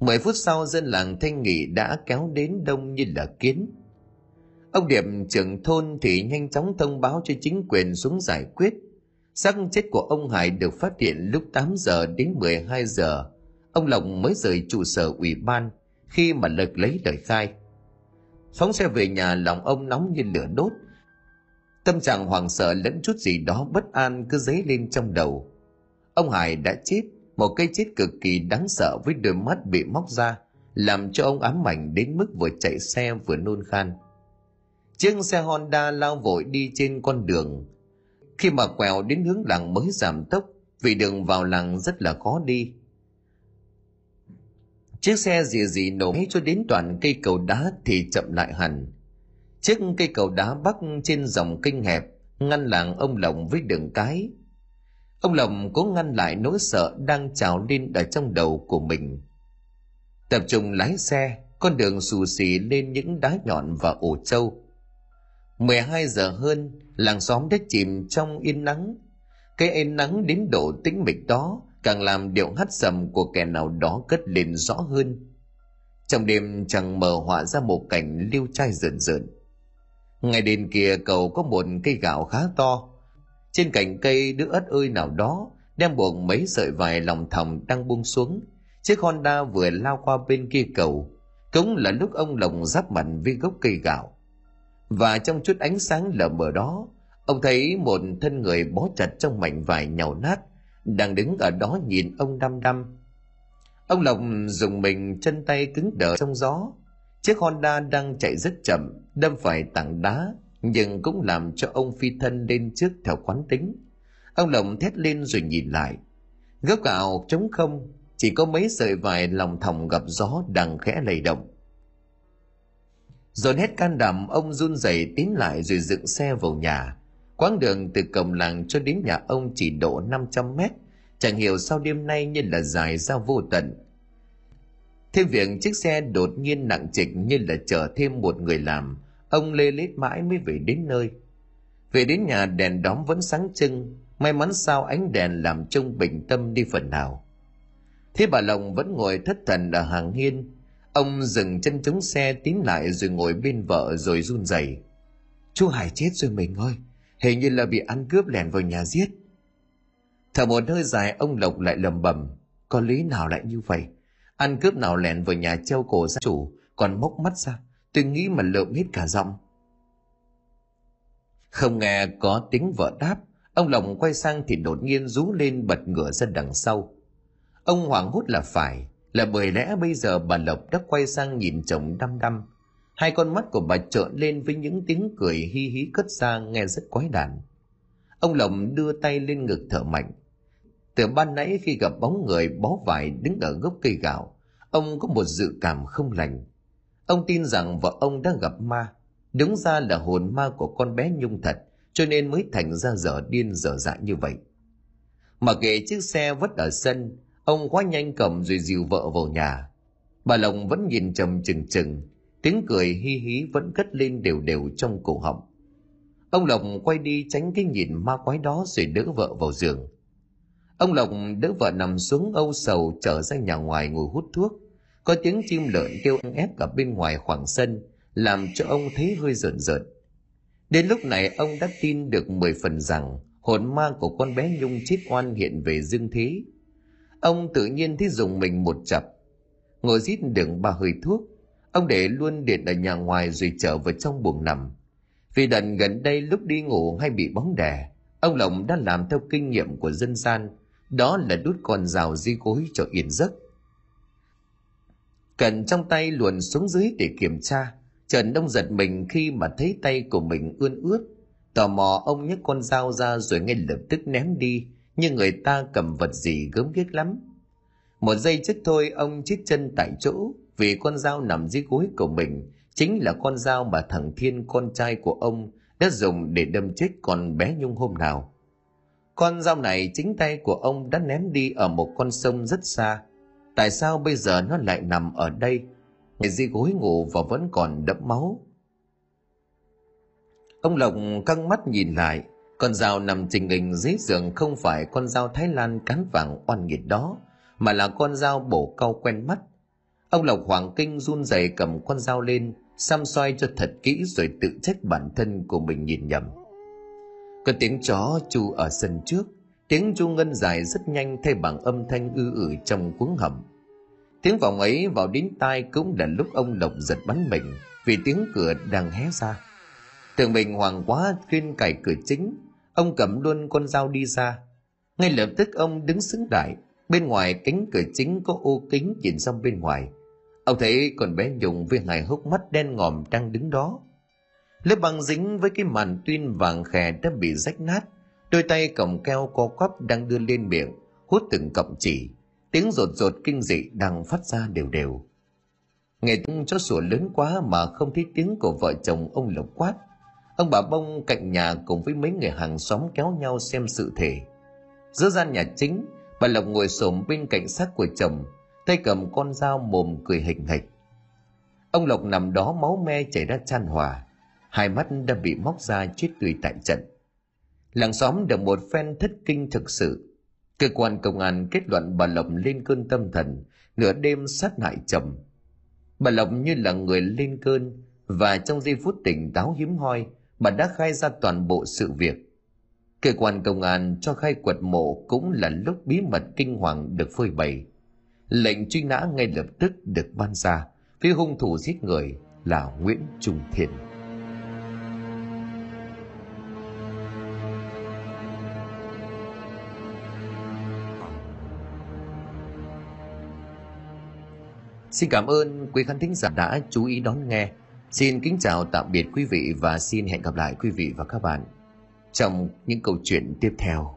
Mười phút sau, dân làng thanh nghị đã kéo đến đông như là kiến. Ông điệp, trưởng thôn thì nhanh chóng thông báo cho chính quyền xuống giải quyết. Xác chết của ông hải được phát hiện lúc 8 giờ đến 12 giờ. Ông lộc mới rời trụ sở ủy ban khi mà lực lấy lời khai phóng xe về nhà, lòng ông nóng như lửa đốt. Tâm trạng hoảng sợ lẫn chút gì đó bất an cứ dấy lên trong đầu. Ông hải đã chết, một cái chết cực kỳ đáng sợ với đôi mắt bị móc ra, làm cho ông ám ảnh đến mức vừa chạy xe vừa nôn khan. Chiếc xe honda lao vội đi trên con đường. Khi mà quẹo đến hướng làng mới giảm tốc, vì đường vào làng rất là khó đi chiếc xe dì dì nổ cho đến toàn cây cầu đá thì chậm lại hẳn. Chiếc cây cầu đá bắc trên dòng kênh hẹp, ngăn làng ông lộng với đường cái. Ông lộng cố ngăn lại nỗi sợ đang trào lên ở trong đầu của mình. Tập trung lái xe, con đường xù xì lên những đá nhọn và ổ trâu. 12 giờ hơn, làng xóm đã chìm trong yên nắng. Cái yên nắng đến độ tĩnh mịch đó càng làm điệu hắt sầm của kẻ nào đó cất lên rõ hơn. Trong đêm chẳng mờ họa ra một cảnh liêu trai rợn rợn. Ngay đền kia cầu có một cây gạo khá to. Trên cành cây, đứa ất ơi nào đó đem buộc mấy sợi vải lòng thòng đang buông xuống. Chiếc honda vừa lao qua bên kia cầu cũng là lúc ông lồng giáp mặt với gốc cây gạo. Và trong chút ánh sáng lờ mờ đó, ông thấy một thân người bó chặt trong mảnh vải nhàu nát đang đứng ở đó nhìn ông đăm đăm ông lộc dùng mình chân tay cứng đờ trong gió. Chiếc honda đang chạy rất chậm, đâm phải tảng đá, nhưng cũng làm cho ông phi thân lên trước theo quán tính. Ông lộc thét lên rồi nhìn lại. Gốc gạo trống không, chỉ có mấy sợi vải lòng thòng gặp gió đang khẽ lầy động. Dồn hết can đảm, ông run rẩy tiến lại rồi dựng xe vào nhà quãng đường từ cổng làng cho đến nhà ông chỉ độ 500 mét chẳng hiểu sao đêm nay như là dài ra vô tận. Thêm việc chiếc xe đột nhiên nặng trịch như là chở thêm một người làm ông lê lết mãi mới về đến nơi. Về đến nhà đèn đóm vẫn sáng trưng may mắn sao ánh đèn làm trông bình tâm đi phần nào. Thế bà lòng vẫn ngồi thất thần ở hàng hiên Ông dừng chân chống xe tiến lại rồi ngồi bên vợ rồi run rẩy. Chú Hải chết rồi mình ơi, hình như là bị ăn cướp lẻn vào nhà giết. Thở một hơi dài ông Lộc lại lầm bầm, có lý nào lại như vậy? Ăn cướp nào lẻn vào nhà treo cổ gia chủ, còn mốc mắt ra, tôi nghĩ mà lợm hết cả giọng. Không nghe có tiếng vợ đáp, ông Lộc quay sang thì đột nhiên rú lên bật ngửa ra đằng sau. Ông hoảng hốt là phải, là bởi lẽ bây giờ bà Lộc đã quay sang nhìn chồng đăm đăm. Hai con mắt của bà trợn lên với những tiếng cười hi hí cất ra nghe rất quái đản. Ông Lộc đưa tay lên ngực thở mạnh. Từ ban nãy khi gặp bóng người bó vải đứng ở gốc cây gạo, ông có một dự cảm không lành. Ông tin rằng vợ ông đã gặp ma, đúng ra là hồn ma của con bé Nhung thật, cho nên mới thành ra dở điên dở dại như vậy. Mà kệ chiếc xe vất ở sân, Ông quá nhanh cầm rồi dìu vợ vào nhà. Bà Lộc vẫn nhìn trầm chừng chừng, tiếng cười hi hí vẫn cất lên đều đều trong cổ họng. Ông Lộc quay đi tránh cái nhìn ma quái đó rồi đỡ vợ vào giường. Ông Lộc đỡ vợ nằm xuống âu sầu trở ra nhà ngoài ngồi hút thuốc. Có tiếng chim lợn kêu ép cả bên ngoài khoảng sân, làm cho ông thấy hơi rợn rợn. Đến lúc này ông đã tin được mười phần rằng hồn ma của con bé Nhung chết oan hiện về dương thế Ông tự nhiên thấy dùng mình một chập. Ngồi rít đường ba hơi thuốc. Ông để luôn điện ở nhà ngoài rồi trở vào trong buồng nằm. Vì đần gần đây lúc đi ngủ hay bị bóng đè, ông Lộng đã làm theo kinh nghiệm của dân gian, đó là đút con rào di gối cho yên giấc. Cần trong tay luồn xuống dưới để kiểm tra, Trần Đông giật mình khi mà thấy tay của mình ươn ướt. Tò mò ông nhấc con dao ra rồi ngay lập tức ném đi, nhưng người ta cầm vật gì gớm ghiếc lắm. Một giây trước thôi ông chết chân tại chỗ vì con dao nằm dưới gối của mình chính là con dao mà thằng Thiên con trai của ông đã dùng để đâm chết con bé Nhung hôm nào. Con dao này chính tay của ông đã ném đi ở một con sông rất xa. Tại sao bây giờ nó lại nằm ở đây? Ngày dưới gối ngủ và vẫn còn đẫm máu. Ông Lộc căng mắt nhìn lại, con dao nằm trình hình dưới giường không phải con dao Thái Lan cán vàng oan nghiệt đó, mà là con dao bổ cau quen mắt. Ông Lộc Hoàng Kinh run rẩy cầm con dao lên, xăm xoay cho thật kỹ rồi tự trách bản thân của mình nhìn nhầm. Có tiếng chó chu ở sân trước, tiếng chu ngân dài rất nhanh thay bằng âm thanh ư ử trong cuống hầm. Tiếng vọng ấy vào đến tai cũng là lúc ông Lộc giật bắn mình vì tiếng cửa đang hé ra. Tưởng mình hoàng quá khuyên cài cửa chính, ông cầm luôn con dao đi ra. Ngay lập tức ông đứng xứng đại, Bên ngoài cánh cửa chính có ô kính nhìn ra bên ngoài. Ông thấy con bé Nhung với hai hốc mắt đen ngòm đang đứng đó. Lớp băng dính với cái màn tuyên vàng khè đã bị rách nát. Đôi tay cầm keo co quắp đang đưa lên miệng, hút từng cọng chỉ. Tiếng rột rột kinh dị đang phát ra đều đều. Nghe tiếng chó sủa lớn quá mà không thấy tiếng của vợ chồng ông Lộc quát. Ông bà bông cạnh nhà cùng với mấy người hàng xóm kéo nhau xem sự thể. Giữa gian nhà chính, Bà Lộc ngồi xổm bên cạnh xác của chồng, tay cầm con dao mồm cười hình hịch. Ông Lộc nằm đó máu me chảy ra chan hòa, hai mắt đã bị móc ra chết tươi tại trận. Làng xóm được một phen thất kinh thực sự. Cơ quan công an kết luận bà Lộc lên cơn tâm thần, nửa đêm sát hại chồng. Bà Lộc như là người lên cơn, và trong giây phút tỉnh táo hiếm hoi, bà đã khai ra toàn bộ sự việc Cơ quan công an cho khai quật mộ cũng là lúc bí mật kinh hoàng được phơi bày. Lệnh truy nã ngay lập tức được ban ra, phía hung thủ giết người là Nguyễn Trung Thiện. Xin cảm ơn quý khán thính giả đã chú ý đón nghe. Xin kính chào tạm biệt quý vị và xin hẹn gặp lại quý vị và các bạn trong những câu chuyện tiếp theo